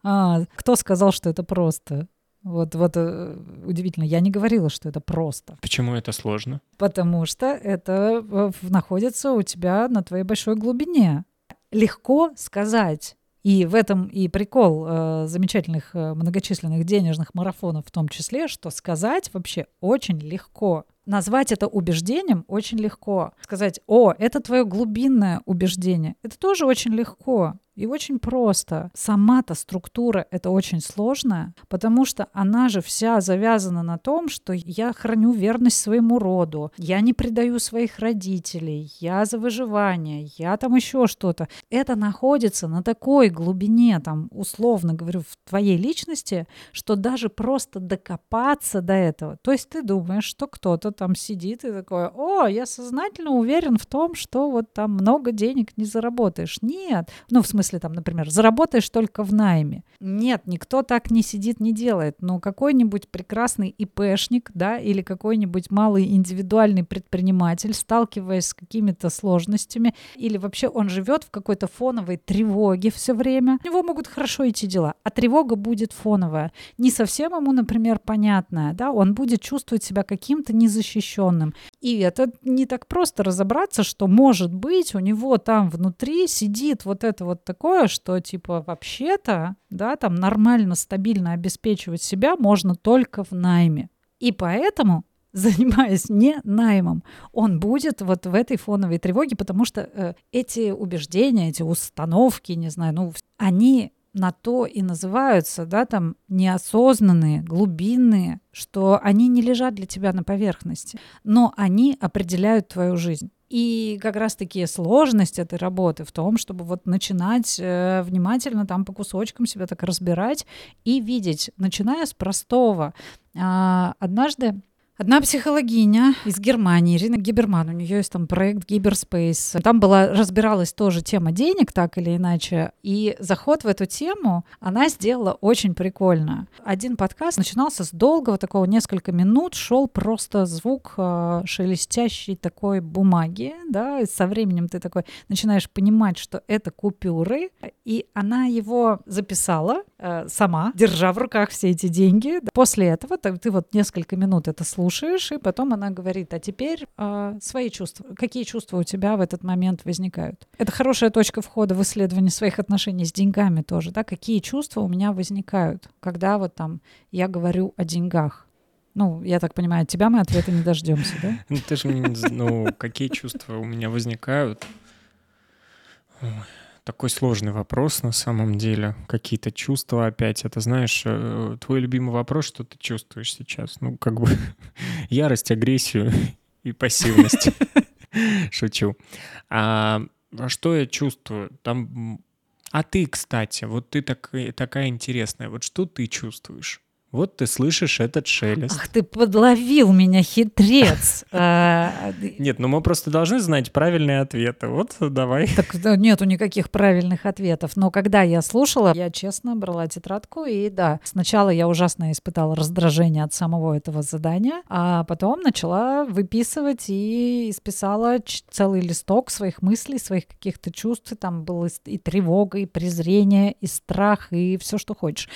[SPEAKER 1] [laughs]
[SPEAKER 2] Кто сказал, что это просто. Вот, вот э, удивительно, я не говорила, что это просто.
[SPEAKER 1] Почему это сложно?
[SPEAKER 2] Потому что это э, находится у тебя на твоей большой глубине. Легко сказать. И в этом и прикол э, замечательных э, многочисленных денежных марафонов в том числе, что сказать вообще очень легко. Назвать это убеждением очень легко. Сказать, о, это твое глубинное убеждение. Это тоже очень легко. И очень просто. Сама-то структура это очень сложная, потому что она же вся завязана на том, что я храню верность своему роду, я не предаю своих родителей, я за выживание, я там еще что-то. Это находится на такой глубине, там, условно говорю, в твоей личности, что даже просто докопаться до этого. То есть ты думаешь, что кто-то там сидит и такой, о, я сознательно уверен в том, что вот там много денег не заработаешь. Нет. Ну, в смысле, там, например, заработаешь только в найме. Нет, никто так не сидит, не делает. Но какой-нибудь прекрасный ИПшник, да, или какой-нибудь малый индивидуальный предприниматель, сталкиваясь с какими-то сложностями, или вообще он живет в какой-то фоновой тревоге все время, у него могут хорошо идти дела, а тревога будет фоновая. Не совсем ему, например, понятная, да, он будет чувствовать себя каким-то незащищенным. И это не так просто разобраться, что может быть у него там внутри сидит вот это вот такое, что типа вообще-то, да, там нормально, стабильно обеспечивать себя можно только в найме. И поэтому [laughs] занимаясь не наймом, он будет вот в этой фоновой тревоге, потому что э, эти убеждения, эти установки, не знаю, ну, они на то и называются, да, там неосознанные, глубинные, что они не лежат для тебя на поверхности, но они определяют твою жизнь. И как раз-таки сложность этой работы в том, чтобы вот начинать э, внимательно там по кусочкам себя так разбирать и видеть, начиная с простого. А, однажды Одна психологиня из Германии, Ирина Гиберман, у нее есть там проект Гиберспейс. Там была, разбиралась тоже тема денег, так или иначе. И заход в эту тему она сделала очень прикольно. Один подкаст начинался с долгого такого, несколько минут, шел просто звук э, шелестящей такой бумаги, да, и со временем ты такой начинаешь понимать, что это купюры, и она его записала э, сама, держа в руках все эти деньги. После этого ты, ты вот несколько минут это слушаешь, слушаешь, и потом она говорит, а теперь э, свои чувства. Какие чувства у тебя в этот момент возникают? Это хорошая точка входа в исследование своих отношений с деньгами тоже, да, какие чувства у меня возникают, когда вот там я говорю о деньгах. Ну, я так понимаю, от тебя мы ответа не дождемся, да?
[SPEAKER 1] Ну, [laughs] ты же ну, какие чувства у меня возникают? Такой сложный вопрос на самом деле. Какие-то чувства опять. Это, знаешь, э, твой любимый вопрос, что ты чувствуешь сейчас? Ну, как бы [laughs] ярость, агрессию и пассивность. [laughs] Шучу. А, а что я чувствую? Там... А ты, кстати, вот ты так, такая интересная. Вот что ты чувствуешь? Вот ты слышишь этот шелест.
[SPEAKER 2] Ах, ты подловил меня, хитрец. [laughs] А,
[SPEAKER 1] нет, ну мы просто должны знать правильные ответы. Вот давай.
[SPEAKER 2] Так нету никаких правильных ответов. Но когда я слушала, я честно брала тетрадку, и да, сначала я ужасно испытала раздражение от самого этого задания, а потом начала выписывать и исписала целый листок своих мыслей, своих каких-то чувств. Там было и тревога, и презрение, и страх, и все, что хочешь.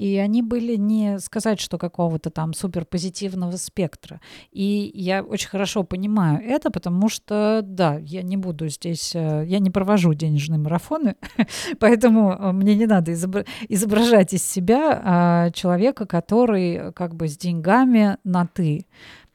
[SPEAKER 2] И они были не сказать, что какого-то там супер позитивного спектра. И я очень хорошо понимаю это, потому что, да, я не буду здесь, э, я не провожу денежные марафоны, [laughs] поэтому э, мне не надо изображать из себя а, человека, который как бы с деньгами на «ты».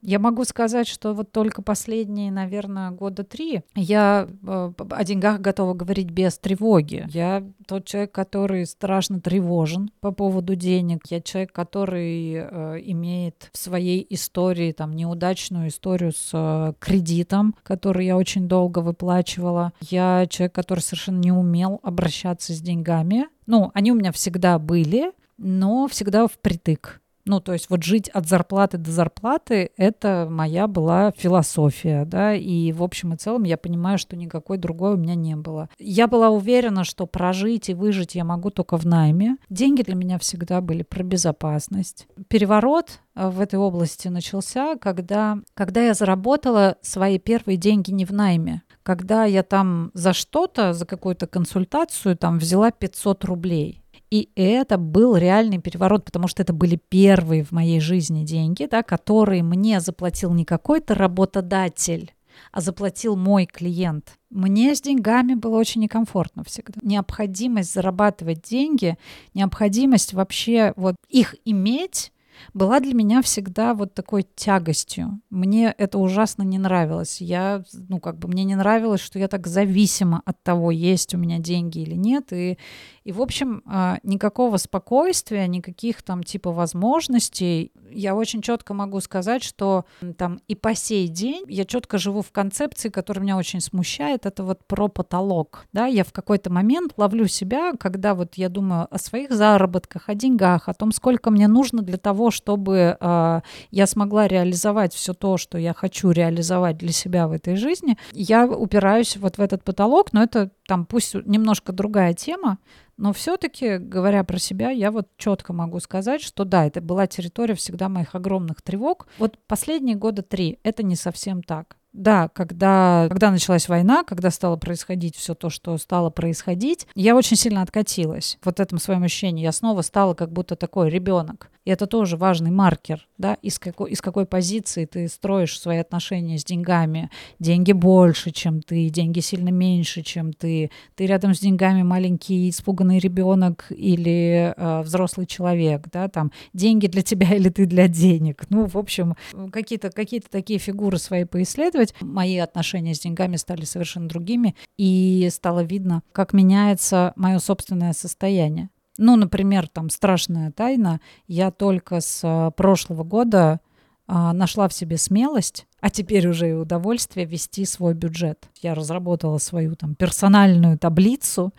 [SPEAKER 2] Я могу сказать, что вот только последние, наверное, года три я э, о деньгах готова говорить без тревоги. Я тот человек, который страшно тревожен по поводу денег. Я человек, который э, имеет в своей истории там неудачную историю с э, кредитом, который я очень долго выплачивала. Я человек, который совершенно не умел обращаться с деньгами. Ну, они у меня всегда были, но всегда впритык. Ну, то есть вот жить от зарплаты до зарплаты — это моя была философия, да, и в общем и целом я понимаю, что никакой другой у меня не было. Я была уверена, что прожить и выжить я могу только в найме. Деньги для меня всегда были про безопасность. Переворот э, в этой области начался, когда, когда я заработала свои первые деньги не в найме, когда я там за что-то, за какую-то консультацию там взяла 500 рублей. И это был реальный переворот, потому что это были первые в моей жизни деньги, да, которые мне заплатил не какой-то работодатель, а заплатил мой клиент. Мне с деньгами было очень некомфортно всегда. Необходимость зарабатывать деньги, необходимость вообще вот их иметь была для меня всегда вот такой тягостью. Мне это ужасно не нравилось. Я, ну, как бы мне не нравилось, что я так зависима от того, есть у меня деньги или нет. И, и в общем, а, никакого спокойствия, никаких там типа возможностей. Я очень четко могу сказать, что там и по сей день я четко живу в концепции, которая меня очень смущает. Это вот про потолок. Да, я в какой-то момент ловлю себя, когда вот я думаю о своих заработках, о деньгах, о том, сколько мне нужно для того, чтобы э, я смогла реализовать все то, что я хочу реализовать для себя в этой жизни. Я упираюсь вот в этот потолок, но это там пусть немножко другая тема, но все-таки, говоря про себя, я вот четко могу сказать, что да, это была территория всегда моих огромных тревог. Вот последние года три это не совсем так. Да, когда, когда началась война, когда стало происходить все то, что стало происходить, я очень сильно откатилась. Вот этом своем ощущении. Я снова стала как будто такой ребенок. И это тоже важный маркер, да, из какой, из какой позиции ты строишь свои отношения с деньгами. Деньги больше, чем ты, деньги сильно меньше, чем ты. Ты рядом с деньгами маленький испуганный ребенок или э, взрослый человек, да, там деньги для тебя [laughs] или ты для денег. Ну, в общем, какие-то какие такие фигуры свои поисследовать делать. Мои отношения с деньгами стали совершенно другими, и стало видно, как меняется мое собственное состояние. Ну, например, там страшная тайна. Я только с а, прошлого года а, нашла в себе смелость, а теперь уже и удовольствие вести свой бюджет. Я разработала свою там персональную таблицу.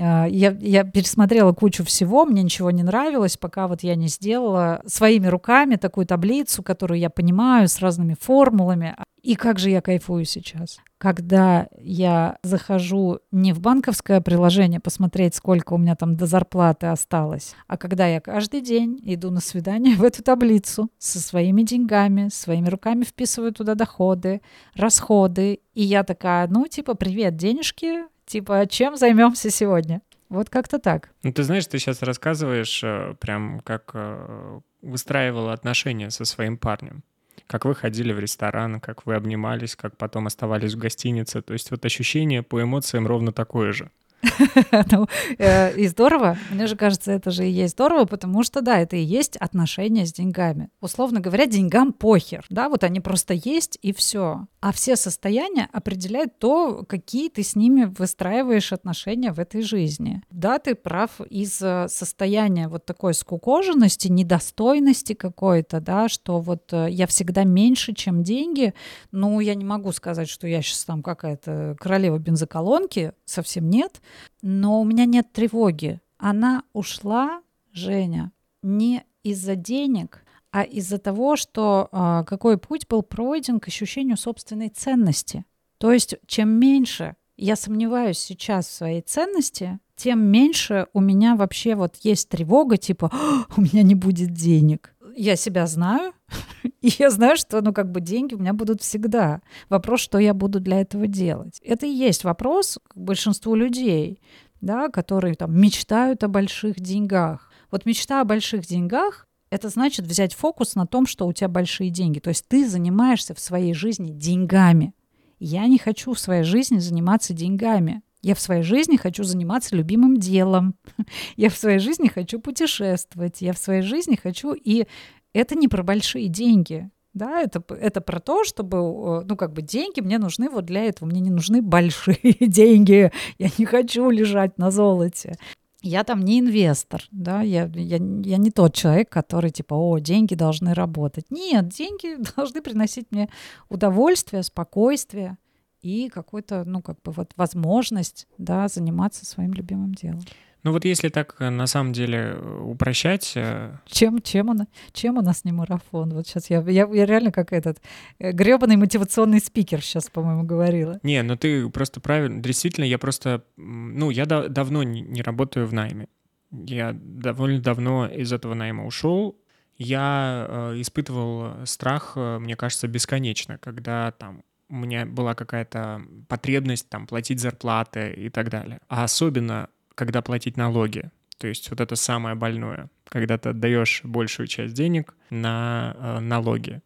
[SPEAKER 2] А, я, я пересмотрела кучу всего, мне ничего не нравилось, пока вот я не сделала своими руками такую таблицу, которую я понимаю с разными формулами. И как же я кайфую сейчас, когда я захожу не в банковское приложение посмотреть, сколько у меня там до зарплаты осталось, а когда я каждый день иду на свидание [laughs] в эту таблицу со своими деньгами, своими руками вписываю туда доходы, расходы, и я такая, ну, типа, привет, денежки, типа, чем займемся сегодня? Вот как-то так.
[SPEAKER 1] Ну, ты знаешь, ты сейчас рассказываешь э, прям как э, выстраивала отношения со своим парнем как вы ходили в ресторан, как вы обнимались, как потом оставались в гостинице. То есть вот ощущение по эмоциям ровно такое же. [laughs]
[SPEAKER 2] ну, э, и здорово. Мне же кажется, это же и есть здорово, потому что, да, это и есть отношения с деньгами. Условно говоря, деньгам похер, да, вот они просто есть и все. А все состояния определяют то, какие ты с ними выстраиваешь отношения в этой жизни. Да, ты прав из состояния вот такой скукоженности, недостойности какой-то, да, что вот э, я всегда меньше, чем деньги. Ну, я не могу сказать, что я сейчас там какая-то королева бензоколонки, совсем нет но у меня нет тревоги. Она ушла, Женя, не из-за денег, а из-за того, что э, какой путь был пройден к ощущению собственной ценности. То есть, чем меньше я сомневаюсь сейчас в своей ценности, тем меньше у меня вообще вот есть тревога, типа, у меня не будет денег. Я себя знаю, [laughs] и я знаю, что, ну, как бы деньги у меня будут всегда. Вопрос, что я буду для этого делать. Это и есть вопрос к большинству людей, да, которые там мечтают о больших деньгах. Вот мечта о больших деньгах это значит взять фокус на том, что у тебя большие деньги. То есть ты занимаешься в своей жизни деньгами. Я не хочу в своей жизни заниматься деньгами. Я в своей жизни хочу заниматься любимым делом. [laughs] Я в своей жизни хочу путешествовать. Я в своей жизни хочу и это не про большие деньги. Да, это, это про то, чтобы, э, ну, как бы деньги мне нужны вот для этого. Мне не нужны большие [laughs] деньги. Я не хочу лежать на золоте. Я там не инвестор, да, я, я, я не тот человек, который типа, о, деньги должны работать. Нет, деньги [laughs] должны приносить мне удовольствие, спокойствие и какую-то, ну, как бы вот возможность, да, заниматься своим любимым делом.
[SPEAKER 1] Ну вот если так э, на самом деле э, упрощать... Э,
[SPEAKER 2] чем, чем, она, чем у нас не марафон? Вот сейчас я, я, я реально как этот гребаный мотивационный спикер сейчас, по-моему, говорила.
[SPEAKER 1] Не, ну ты просто правильно... Действительно, я просто... Ну, я да, давно не, не работаю в найме. Я довольно давно из этого найма ушел. Я э, испытывал страх, мне кажется, бесконечно, когда там у меня была какая-то потребность там платить зарплаты и так далее. А особенно когда платить налоги. То есть вот это самое больное, когда ты отдаешь большую часть денег на э, налоги.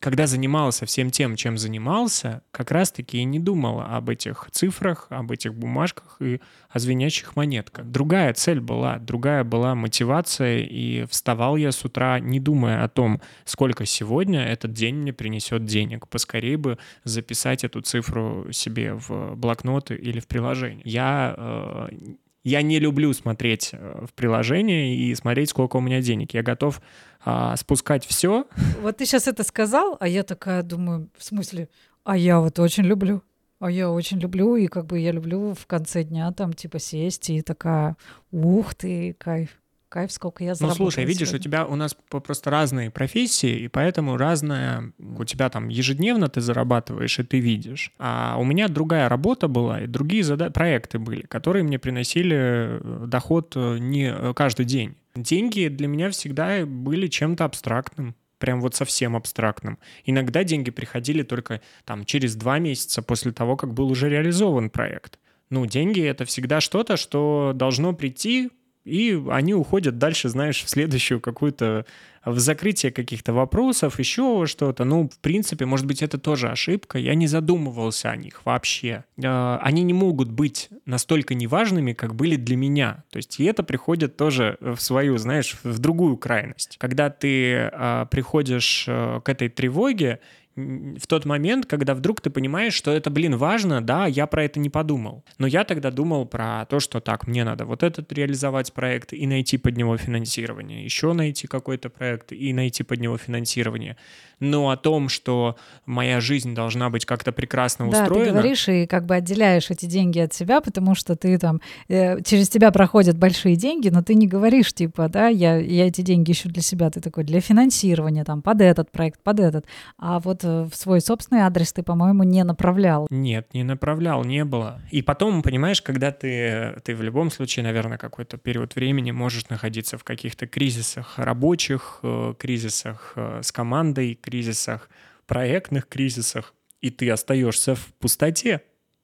[SPEAKER 1] когда занимался всем тем, чем занимался, как раз-таки и не думал об этих цифрах, об этих бумажках и о звенящих монетках. Другая цель была, другая была мотивация, и вставал я с утра, не думая о том, сколько сегодня этот день мне принесет денег. Поскорее бы записать эту цифру себе в блокноты или в приложение. Я э, я не люблю смотреть э, в приложение и смотреть, сколько у меня денег. Я готов а, спускать все.
[SPEAKER 2] Вот ты сейчас это сказал, а я такая думаю, в смысле, а я вот очень люблю. А я очень люблю, и как бы я люблю в конце дня там типа сесть и такая, ух ты, кайф кайф, сколько я заработала.
[SPEAKER 1] Ну, слушай, видишь, у тебя у нас просто разные профессии, и поэтому разная... У тебя там ежедневно ты зарабатываешь, и ты видишь. А у меня другая работа была, и другие зада... проекты были, которые мне приносили э, доход э, не э, каждый день. Деньги для меня всегда были чем-то абстрактным прям вот совсем абстрактным. Иногда деньги приходили только там через два месяца после того, как был уже реализован проект. Ну, деньги — это всегда что-то, что должно прийти, и они уходят дальше, знаешь, в следующую какую-то в закрытие каких-то вопросов, еще что-то. Ну, в принципе, может быть, это тоже ошибка. Я не задумывался о них вообще. А, они не могут быть настолько неважными, как были для меня. То есть и это приходит тоже в свою, знаешь, в другую крайность. Когда ты а, приходишь а, к этой тревоге, в тот момент, когда вдруг ты понимаешь, что это, блин, важно, да, я про это не подумал. Но я тогда думал про то, что так, мне надо вот этот реализовать проект и найти под него финансирование, еще найти какой-то проект и найти под него финансирование но о том, что моя жизнь должна быть как-то прекрасно
[SPEAKER 2] да,
[SPEAKER 1] устроена.
[SPEAKER 2] Да, ты говоришь и как бы отделяешь эти деньги от себя, потому что ты там, э, через тебя проходят большие деньги, но ты не говоришь, типа, да, я, я эти деньги ищу для себя, ты такой, для финансирования, там, под этот проект, под этот. А вот в свой собственный адрес ты, по-моему, не направлял.
[SPEAKER 1] Нет, не направлял, не было. И потом, понимаешь, когда ты, ты в любом случае, наверное, какой-то период времени можешь находиться в каких-то кризисах рабочих, э, кризисах э, с командой, кризисах, проектных кризисах, и ты остаешься в пустоте.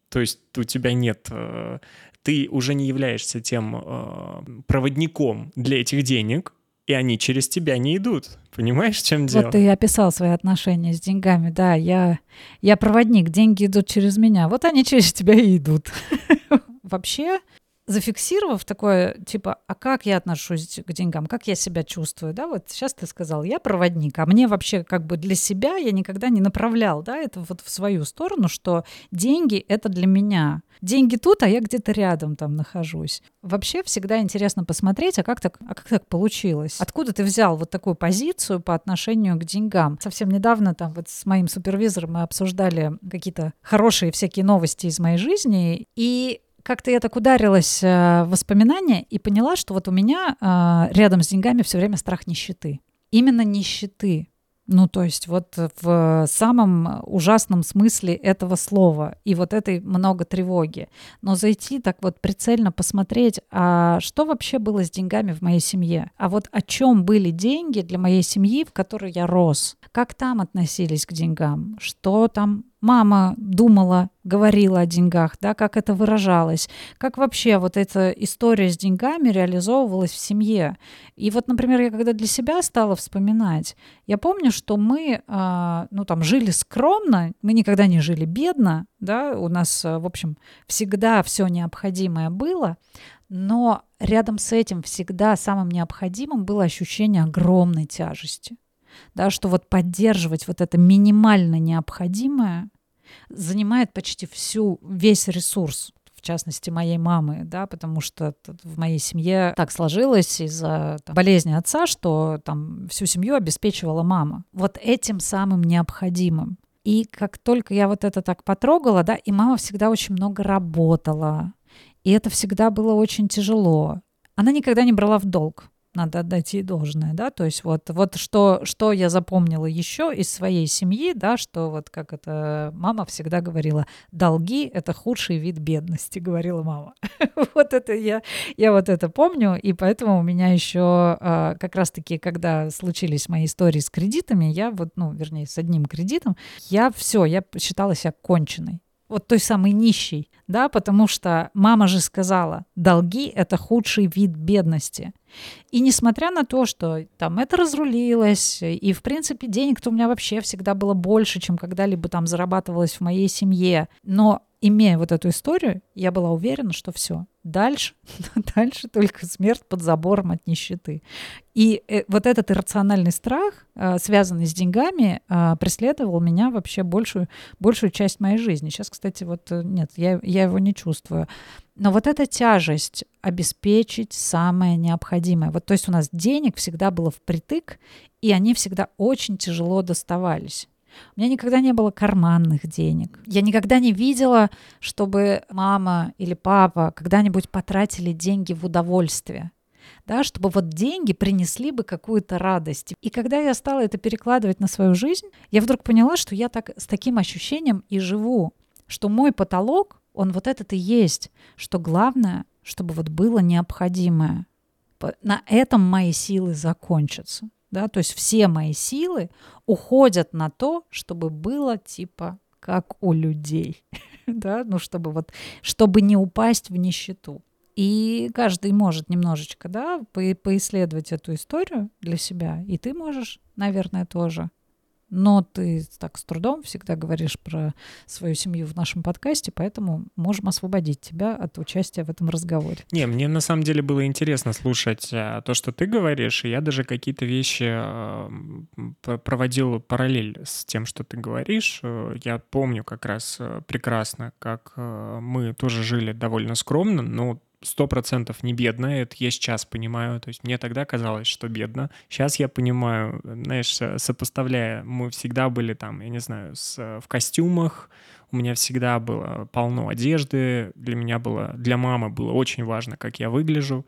[SPEAKER 1] То есть у тебя нет, э, ты уже не являешься тем э, проводником для этих денег, и они через тебя не идут. Понимаешь, в чем дело?
[SPEAKER 2] Вот ты описал свои отношения с деньгами. Да, я, я проводник, деньги идут через меня. Вот они через тебя и идут. [laughs] Вообще, зафиксировав такое, типа, а как я отношусь к деньгам, как я себя чувствую, да, вот сейчас ты сказал, я проводник, а мне вообще как бы для себя я никогда не направлял, да, это вот в свою сторону, что деньги — это для меня. Деньги тут, а я где-то рядом там нахожусь. Вообще всегда интересно посмотреть, а как так, а как так получилось? Откуда ты взял вот такую позицию по отношению к деньгам? Совсем недавно там вот с моим супервизором мы обсуждали какие-то хорошие всякие новости из моей жизни, и как-то я так ударилась э, в воспоминания и поняла, что вот у меня э, рядом с деньгами все время страх нищеты. Именно нищеты. Ну, то есть вот в самом ужасном смысле этого слова и вот этой много тревоги. Но зайти так вот прицельно посмотреть, а что вообще было с деньгами в моей семье? А вот о чем были деньги для моей семьи, в которой я рос? Как там относились к деньгам? Что там мама думала, говорила о деньгах, да, как это выражалось, как вообще вот эта история с деньгами реализовывалась в семье. И вот, например, я когда для себя стала вспоминать, я помню, что мы, э, ну, там, жили скромно, мы никогда не жили бедно, да, у нас, э, в общем, всегда все необходимое было, но рядом с этим всегда самым необходимым было ощущение огромной тяжести да, что вот поддерживать вот это минимально необходимое занимает почти всю, весь ресурс в частности, моей мамы, да, потому что в моей семье так сложилось из-за болезни отца, что там всю семью обеспечивала мама. Вот этим самым необходимым. И как только я вот это так потрогала, да, и мама всегда очень много работала, и это всегда было очень тяжело. Она никогда не брала в долг надо отдать ей должное, да, то есть вот, вот что, что я запомнила еще из своей семьи, да, что вот как это мама всегда говорила, долги — это худший вид бедности, говорила мама. [laughs] вот это я, я вот это помню, и поэтому у меня еще а, как раз-таки, когда случились мои истории с кредитами, я вот, ну, вернее, с одним кредитом, я все, я считала себя конченой вот той самой нищей, да, потому что мама же сказала, долги — это худший вид бедности. И несмотря на то, что там это разрулилось, и, в принципе, денег-то у меня вообще всегда было больше, чем когда-либо там зарабатывалось в моей семье, но имея вот эту историю, я была уверена, что все, дальше, [laughs] дальше только смерть под забором от нищеты. И э, вот этот иррациональный страх, э, связанный с деньгами, э, преследовал меня вообще большую, большую часть моей жизни. Сейчас, кстати, вот нет, я, я его не чувствую. Но вот эта тяжесть обеспечить самое необходимое. Вот то есть у нас денег всегда было впритык, и они всегда очень тяжело доставались. У меня никогда не было карманных денег. Я никогда не видела, чтобы мама или папа когда-нибудь потратили деньги в удовольствие. Да, чтобы вот деньги принесли бы какую-то радость. И когда я стала это перекладывать на свою жизнь, я вдруг поняла, что я так, с таким ощущением и живу, что мой потолок, он вот этот и есть, что главное, чтобы вот было необходимое. На этом мои силы закончатся да, то есть все мои силы уходят на то, чтобы было типа как у людей, [laughs] да, ну чтобы вот, чтобы не упасть в нищету. И каждый может немножечко, да, по поисследовать эту историю для себя, и ты можешь, наверное, тоже но ты так с трудом всегда говоришь про свою семью в нашем подкасте, поэтому можем освободить тебя от участия в этом разговоре.
[SPEAKER 1] Не, мне на самом деле было интересно слушать а, то, что ты говоришь, и я даже какие-то вещи а, проводил параллель с тем, что ты говоришь. Э, я помню как раз э, прекрасно, как э, мы тоже жили довольно скромно, но сто процентов не бедная, это я сейчас понимаю, то есть мне тогда казалось, что бедно. Сейчас я понимаю, знаешь, сопоставляя, мы всегда были там, я не знаю, с, в костюмах, у меня всегда было полно одежды, для меня было, для мамы было очень важно, как я выгляжу,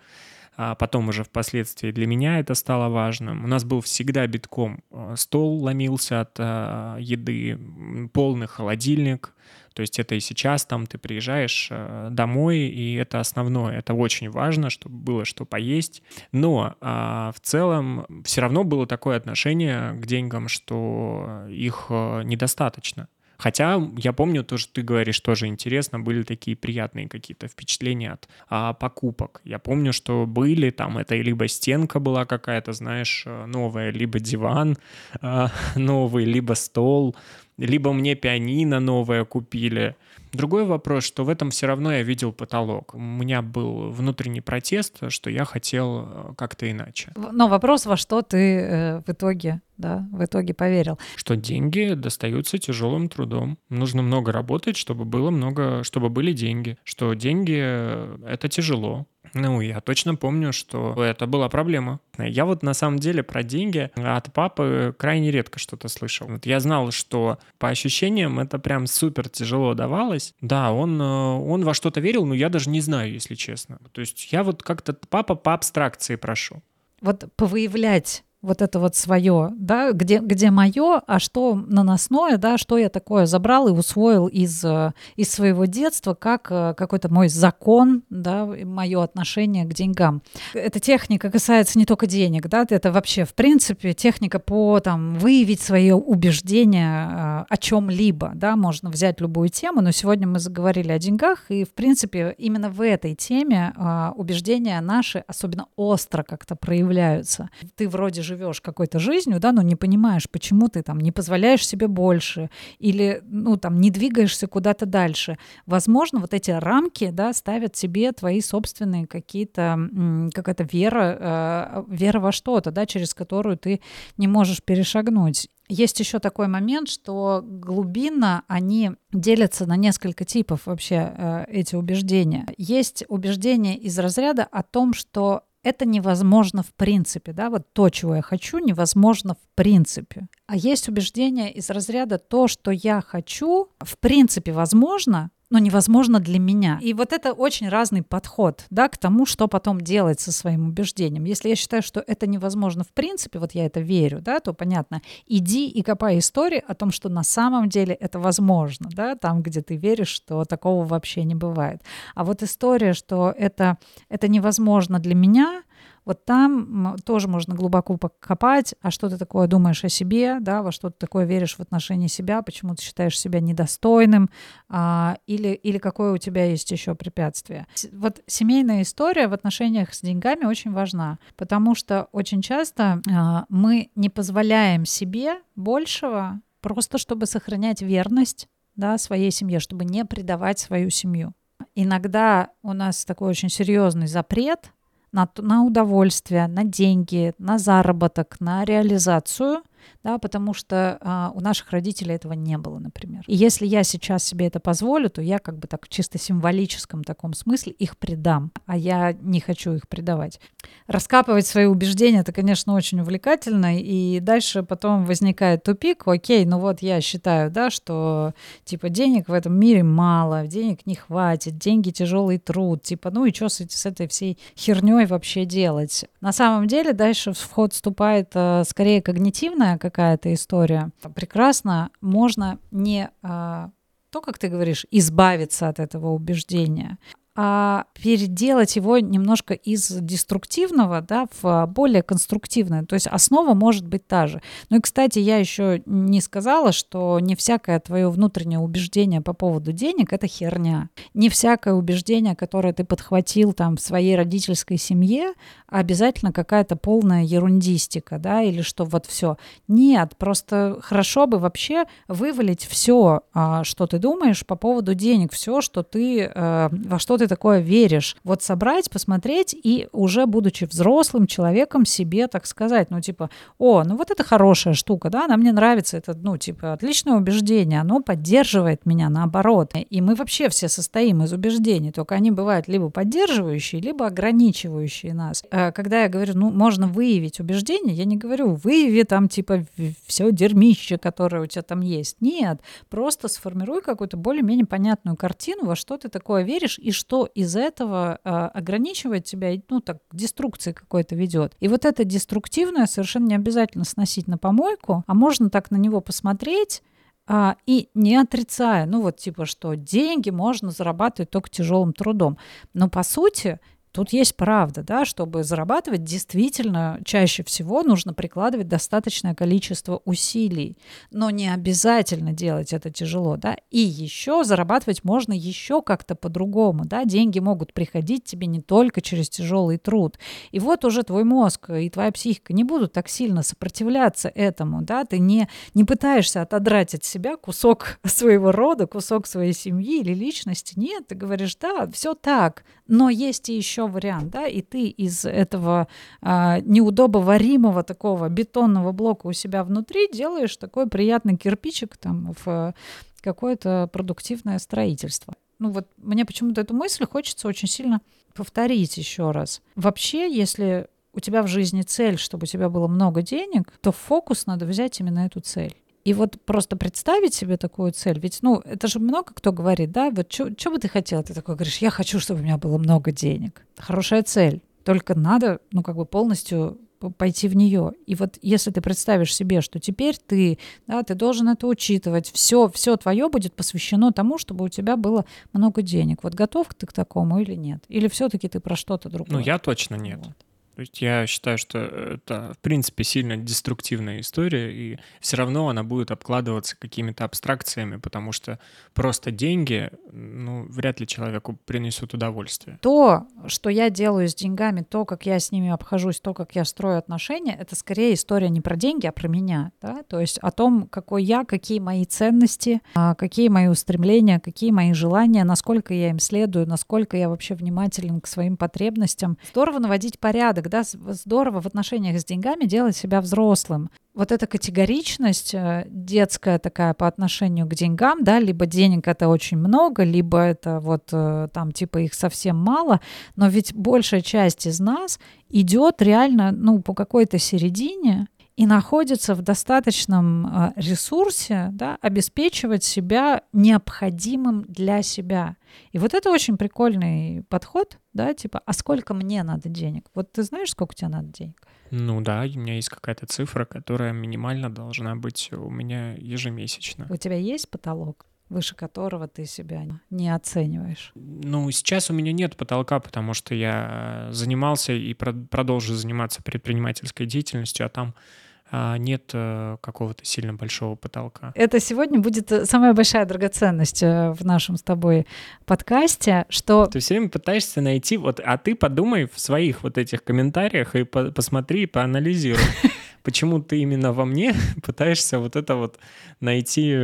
[SPEAKER 1] а потом уже впоследствии для меня это стало важным. У нас был всегда битком. Э, стол ломился от а, еды, полный холодильник, то есть это и сейчас там ты приезжаешь э, домой, и это основное. Это очень важно, чтобы было что поесть. Но а, в целом все равно было такое отношение к деньгам, что их э, недостаточно. Хотя я помню, то, что ты говоришь, тоже интересно, были такие приятные какие-то впечатления от а, покупок. Я помню, что были там, это либо стенка была какая-то, знаешь, э, новая, либо диван а, [laughs] новый, либо стол либо мне пианино новое купили. Другой вопрос, что в этом все равно я видел потолок. У меня был внутренний протест, что я хотел э, как-то иначе.
[SPEAKER 2] Но вопрос, во что ты э, в итоге, да, в итоге поверил?
[SPEAKER 1] Что деньги достаются тяжелым трудом. Нужно много работать, чтобы было много, чтобы были деньги. Что деньги э, — это тяжело. Ну, я точно помню, что это была проблема. Я вот на самом деле про деньги от папы крайне редко что-то слышал. Вот я знал, что по ощущениям это прям супер тяжело давалось. Да, он, э, он во что-то верил, но я даже не знаю, если честно. То есть я вот как-то папа по абстракции прошу.
[SPEAKER 2] Вот повыявлять вот это вот свое, да, где, где мое, а что наносное, да, что я такое забрал и усвоил из, э, из своего детства, как э, какой-то мой закон, да, мое отношение к деньгам. Эта техника касается не только денег, да, это вообще, в принципе, техника по там выявить свое убеждение э, о чем-либо, да, можно взять любую тему, но сегодня мы заговорили о деньгах, и, в принципе, именно в этой теме убеждения наши особенно остро как-то проявляются. Ты вроде живешь какой-то жизнью, да, но не понимаешь, почему ты там не позволяешь себе больше или, ну, там, не двигаешься куда-то дальше. Возможно, вот эти рамки, да, ставят себе твои собственные какие-то, какая-то вера, э, вера во что-то, да, через которую ты не можешь перешагнуть. Есть еще такой момент, что глубинно они делятся на несколько типов вообще э, эти убеждения. Есть убеждения из разряда о том, что это невозможно в принципе, да, вот то, чего я хочу, невозможно в принципе. А есть убеждение из разряда то, что я хочу, в принципе возможно, но невозможно для меня. И вот это очень разный подход да, к тому, что потом делать со своим убеждением. Если я считаю, что это невозможно в принципе, вот я это верю, да, то понятно, иди и копай истории о том, что на самом деле это возможно, да, там, где ты веришь, что такого вообще не бывает. А вот история, что это, это невозможно для меня, Вот там тоже можно глубоко покопать, а что ты такое думаешь о себе, да, во что ты такое веришь в отношении себя, почему ты считаешь себя недостойным, а, или, или какое у тебя есть еще препятствие. Вот семейная история в отношениях с деньгами очень важна, потому что очень часто а, мы не позволяем себе большего просто чтобы сохранять верность да, своей семье, чтобы не предавать свою семью. Иногда у нас такой очень серьезный запрет на, на удовольствие, на деньги, на заработок, на реализацию – да, потому что а, у наших родителей этого не было, например. И если я сейчас себе это позволю, то я как бы так в чисто символическом таком смысле их предам, а я не хочу их предавать. Раскапывать свои убеждения, это, конечно, очень увлекательно, и дальше потом возникает тупик, окей, ну вот я считаю, да, что типа денег в этом мире мало, денег не хватит, деньги тяжелый труд, типа, ну и что с, этой всей херней вообще делать? На самом деле дальше в ход вступает а, скорее когнитивная какая-то история, прекрасно можно не а, то, как ты говоришь, избавиться от этого убеждения, а переделать его немножко из деструктивного да, в более конструктивное. То есть основа может быть та же. Ну и, кстати, я еще не сказала, что не всякое твое внутреннее убеждение по поводу денег – это херня. Не всякое убеждение, которое ты подхватил там в своей родительской семье, обязательно какая-то полная ерундистика, да, или что вот все. Нет, просто хорошо бы вообще вывалить все, а, что ты думаешь по поводу денег, все, что ты, э, во что ты ты такое веришь. Вот собрать, посмотреть и уже будучи взрослым человеком себе, так сказать, ну типа, о, ну вот это хорошая штука, да, она мне нравится, это, ну типа, отличное убеждение, оно поддерживает меня наоборот. И мы вообще все состоим из убеждений, только они бывают либо поддерживающие, либо ограничивающие нас. Э, когда я говорю, ну можно выявить убеждение, я не говорю, выяви там типа все дерьмище, которое у тебя там есть. Нет, просто сформируй какую-то более-менее понятную картину, во что ты такое веришь и что что из этого э, ограничивает тебя, ну так, к деструкции какой-то ведет. И вот это деструктивное совершенно не обязательно сносить на помойку, а можно так на него посмотреть, а, и не отрицая, ну вот типа, что деньги можно зарабатывать только тяжелым трудом. Но по сути Тут есть правда, да, чтобы зарабатывать, действительно чаще всего нужно прикладывать достаточное количество усилий, но не обязательно делать это тяжело, да. И еще зарабатывать можно еще как-то по-другому, да. Деньги могут приходить тебе не только через тяжелый труд. И вот уже твой мозг и твоя психика не будут так сильно сопротивляться этому, да. Ты не не пытаешься отодрать от себя кусок своего рода, кусок своей семьи или личности. Нет, ты говоришь, да, все так, но есть и еще вариант, да, и ты из этого а, неудобоваримого такого бетонного блока у себя внутри делаешь такой приятный кирпичик там в какое-то продуктивное строительство. Ну вот мне почему-то эту мысль хочется очень сильно повторить еще раз. Вообще, если у тебя в жизни цель, чтобы у тебя было много денег, то фокус надо взять именно эту цель. И вот просто представить себе такую цель, ведь, ну, это же много кто говорит, да, вот что бы ты хотел? Ты такой говоришь, я хочу, чтобы у меня было много денег. Хорошая цель. Только надо, ну, как бы полностью пойти в нее. И вот если ты представишь себе, что теперь ты, да, ты должен это учитывать, все, все твое будет посвящено тому, чтобы у тебя было много денег. Вот готов ты к такому или нет? Или все-таки ты про что-то другое?
[SPEAKER 1] Ну, я точно нет. Вот. Я считаю, что это, в принципе, сильно деструктивная история, и все равно она будет обкладываться какими-то абстракциями, потому что просто деньги, ну, вряд ли человеку принесут удовольствие.
[SPEAKER 2] То, что я делаю с деньгами, то, как я с ними обхожусь, то, как я строю отношения, это скорее история не про деньги, а про меня, да, то есть о том, какой я, какие мои ценности, а, какие мои устремления, какие мои желания, насколько я им следую, насколько я вообще внимателен к своим потребностям. Здорово наводить порядок, когда здорово в отношениях с деньгами делать себя взрослым. Вот эта категоричность э, детская такая по отношению к деньгам, да, либо денег это очень много, либо это вот э, там типа их совсем мало, но ведь большая часть из нас идет реально, ну, по какой-то середине, и находится в достаточном э, ресурсе, да, обеспечивать себя необходимым для себя. И вот это очень прикольный подход, да, типа, а сколько мне надо денег? Вот ты знаешь, сколько тебе надо денег?
[SPEAKER 1] Ну да, у меня есть какая-то цифра, которая минимально должна быть у меня ежемесячно.
[SPEAKER 2] У тебя есть потолок? выше которого ты себя не оцениваешь?
[SPEAKER 1] Ну, сейчас у меня нет потолка, потому что я занимался и продолжу заниматься предпринимательской деятельностью, а там нет э, какого-то сильно большого потолка.
[SPEAKER 2] Это сегодня будет э, самая большая драгоценность э, в нашем с тобой подкасте, что...
[SPEAKER 1] Ты все время пытаешься найти, вот, а ты подумай в своих вот этих комментариях и по посмотри, и поанализируй. [laughs] Почему ты именно во мне [laughs] пытаешься вот это вот найти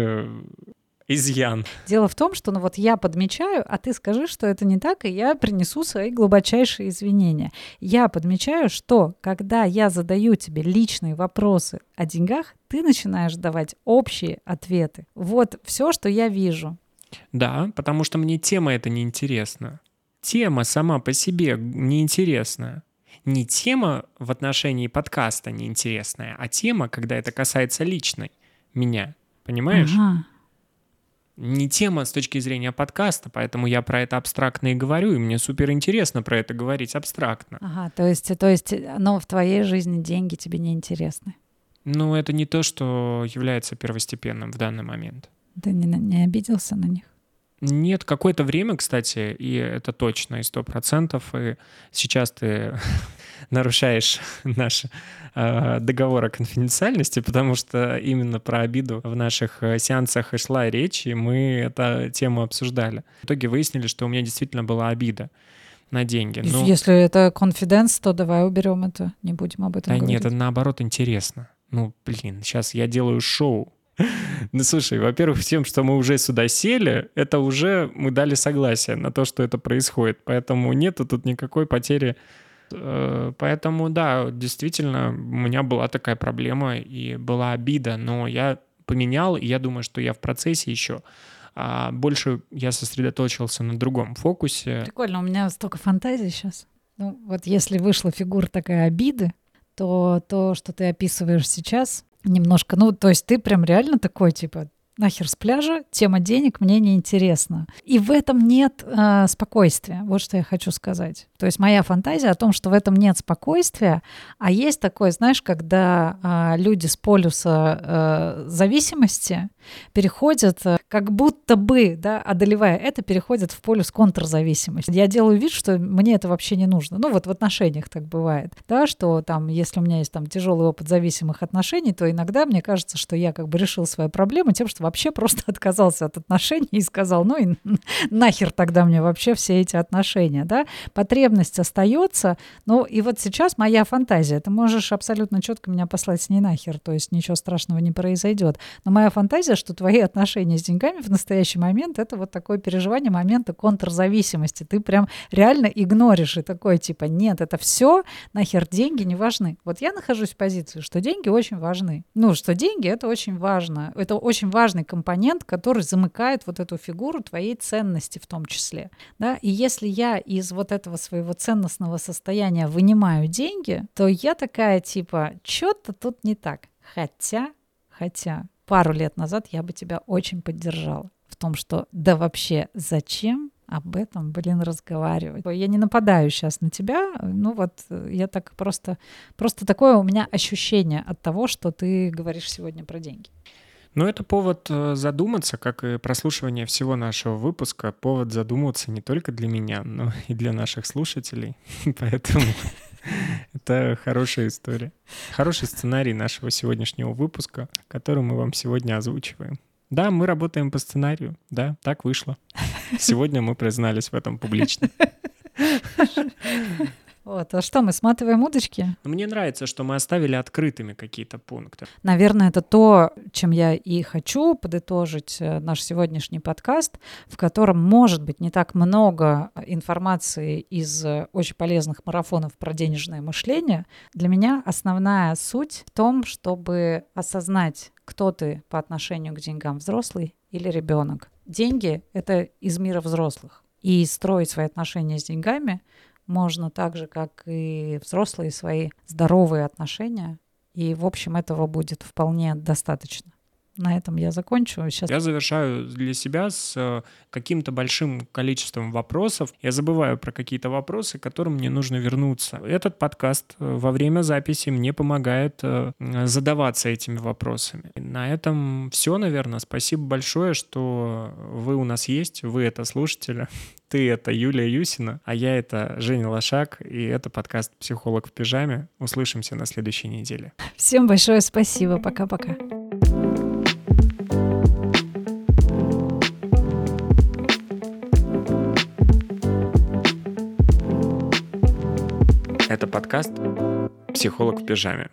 [SPEAKER 1] изъян.
[SPEAKER 2] Дело в том, что ну вот я подмечаю, а ты скажи, что это не так, и я принесу свои глубочайшие извинения. Я подмечаю, что когда я задаю тебе личные вопросы о деньгах, ты начинаешь давать общие ответы. Вот все, что я вижу.
[SPEAKER 1] Да, потому что мне тема эта неинтересна. Тема сама по себе неинтересна. Не тема в отношении подкаста неинтересная, а тема, когда это касается личной меня. Понимаешь? Ага не тема с точки зрения подкаста, поэтому я про это абстрактно и говорю, и мне супер интересно про это говорить абстрактно.
[SPEAKER 2] Ага, то есть, то есть, но в твоей жизни деньги тебе не интересны?
[SPEAKER 1] Ну, это не то, что является первостепенным в данный момент.
[SPEAKER 2] Ты не, не обиделся на них?
[SPEAKER 1] Нет, какое-то время, кстати, и это точно, и сто процентов, и сейчас ты [laughs] нарушаешь [laughs] наш э, договор о конфиденциальности, потому что именно про обиду в наших э, сеансах и шла речь, и мы эту тему обсуждали. В итоге выяснили, что у меня действительно была обида на деньги.
[SPEAKER 2] Ну, Если это конфиденс, то давай уберем это, не будем об этом
[SPEAKER 1] да
[SPEAKER 2] говорить.
[SPEAKER 1] нет, это наоборот интересно. Ну, блин, сейчас я делаю шоу, [laughs] ну, слушай, во-первых, всем, что мы уже сюда сели, это уже мы дали согласие на то, что это происходит. Поэтому нету тут никакой потери. Э, поэтому, да, действительно, у меня была такая проблема и была обида, но я поменял, и я думаю, что я в процессе еще. А больше я сосредоточился на другом фокусе.
[SPEAKER 2] Прикольно, у меня столько фантазий сейчас. Ну, вот если вышла фигура такая обиды, то то, что ты описываешь сейчас, немножко, ну, то есть ты прям реально такой, типа, нахер с пляжа, тема денег мне не интересна. И в этом нет э, спокойствия, вот что я хочу сказать. То есть моя фантазия о том, что в этом нет спокойствия, а есть такое, знаешь, когда э, люди с полюса э, зависимости переходят, э, как будто бы, да, одолевая это, переходят в полюс контрзависимости. Я делаю вид, что мне это вообще не нужно. Ну вот в отношениях так бывает, да, что там, если у меня есть там тяжелый опыт зависимых отношений, то иногда мне кажется, что я как бы решил свою проблему тем, что вообще просто [laughs] отказался от отношений и сказал, ну и [laughs] нахер тогда мне вообще все эти отношения, да. Потребность остается, ну и вот сейчас моя фантазия, ты можешь абсолютно четко меня послать с ней нахер, то есть ничего страшного не произойдет, но моя фантазия, что твои отношения с деньгами в настоящий момент это вот такое переживание момента контрзависимости, ты прям реально игноришь и такой типа, нет, это все, нахер деньги не важны. Вот я нахожусь в позиции, что деньги очень важны. Ну, что деньги это очень важно, это очень важный компонент, который замыкает вот эту фигуру твоей ценности в том числе. Да? И если я из вот этого своего ценностного состояния вынимаю деньги, то я такая типа, что-то тут не так. Хотя, хотя, пару лет назад я бы тебя очень поддержала в том, что да вообще зачем об этом, блин, разговаривать. Я не нападаю сейчас на тебя, ну вот я так просто, просто такое у меня ощущение от того, что ты говоришь сегодня про деньги.
[SPEAKER 1] Ну, это повод э, задуматься, как и прослушивание всего нашего выпуска, повод задуматься не только для меня, но и для наших слушателей. [laughs] Поэтому [laughs] это хорошая история. Хороший сценарий нашего сегодняшнего выпуска, который мы вам сегодня озвучиваем. Да, мы работаем по сценарию. Да, так вышло. [laughs] Сегодня мы признались в этом публично. [laughs]
[SPEAKER 2] Вот. А что, мы сматываем удочки?
[SPEAKER 1] Мне нравится, что мы оставили открытыми какие-то пункты.
[SPEAKER 2] Наверное, это то, чем я и хочу подытожить э, наш сегодняшний подкаст, в котором, может быть, не так много информации из э, очень полезных марафонов про денежное мышление. Для меня основная суть в том, чтобы осознать, кто ты по отношению к деньгам, взрослый или ребенок. Деньги — это из мира взрослых. И строить свои отношения с деньгами — можно так же, как и взрослые свои здоровые отношения. И, в общем, этого будет вполне достаточно. на этом я закончу. Сейчас
[SPEAKER 1] Я завершаю для себя с э, каким-то большим количеством вопросов. Я забываю про какие-то вопросы, к которым мне нужно вернуться. Этот подкаст э, во время записи мне помогает э, задаваться этими вопросами. На этом все, наверное. Спасибо большое, что вы у нас есть, вы это слушатели. Ты — это Юлия Юсина, а я — это Женя Лошак, и это подкаст «Психолог в пижаме». Услышимся на следующей неделе.
[SPEAKER 2] всем большое спасибо. Пока-пока.
[SPEAKER 1] Это подкаст «Психолог в пижаме».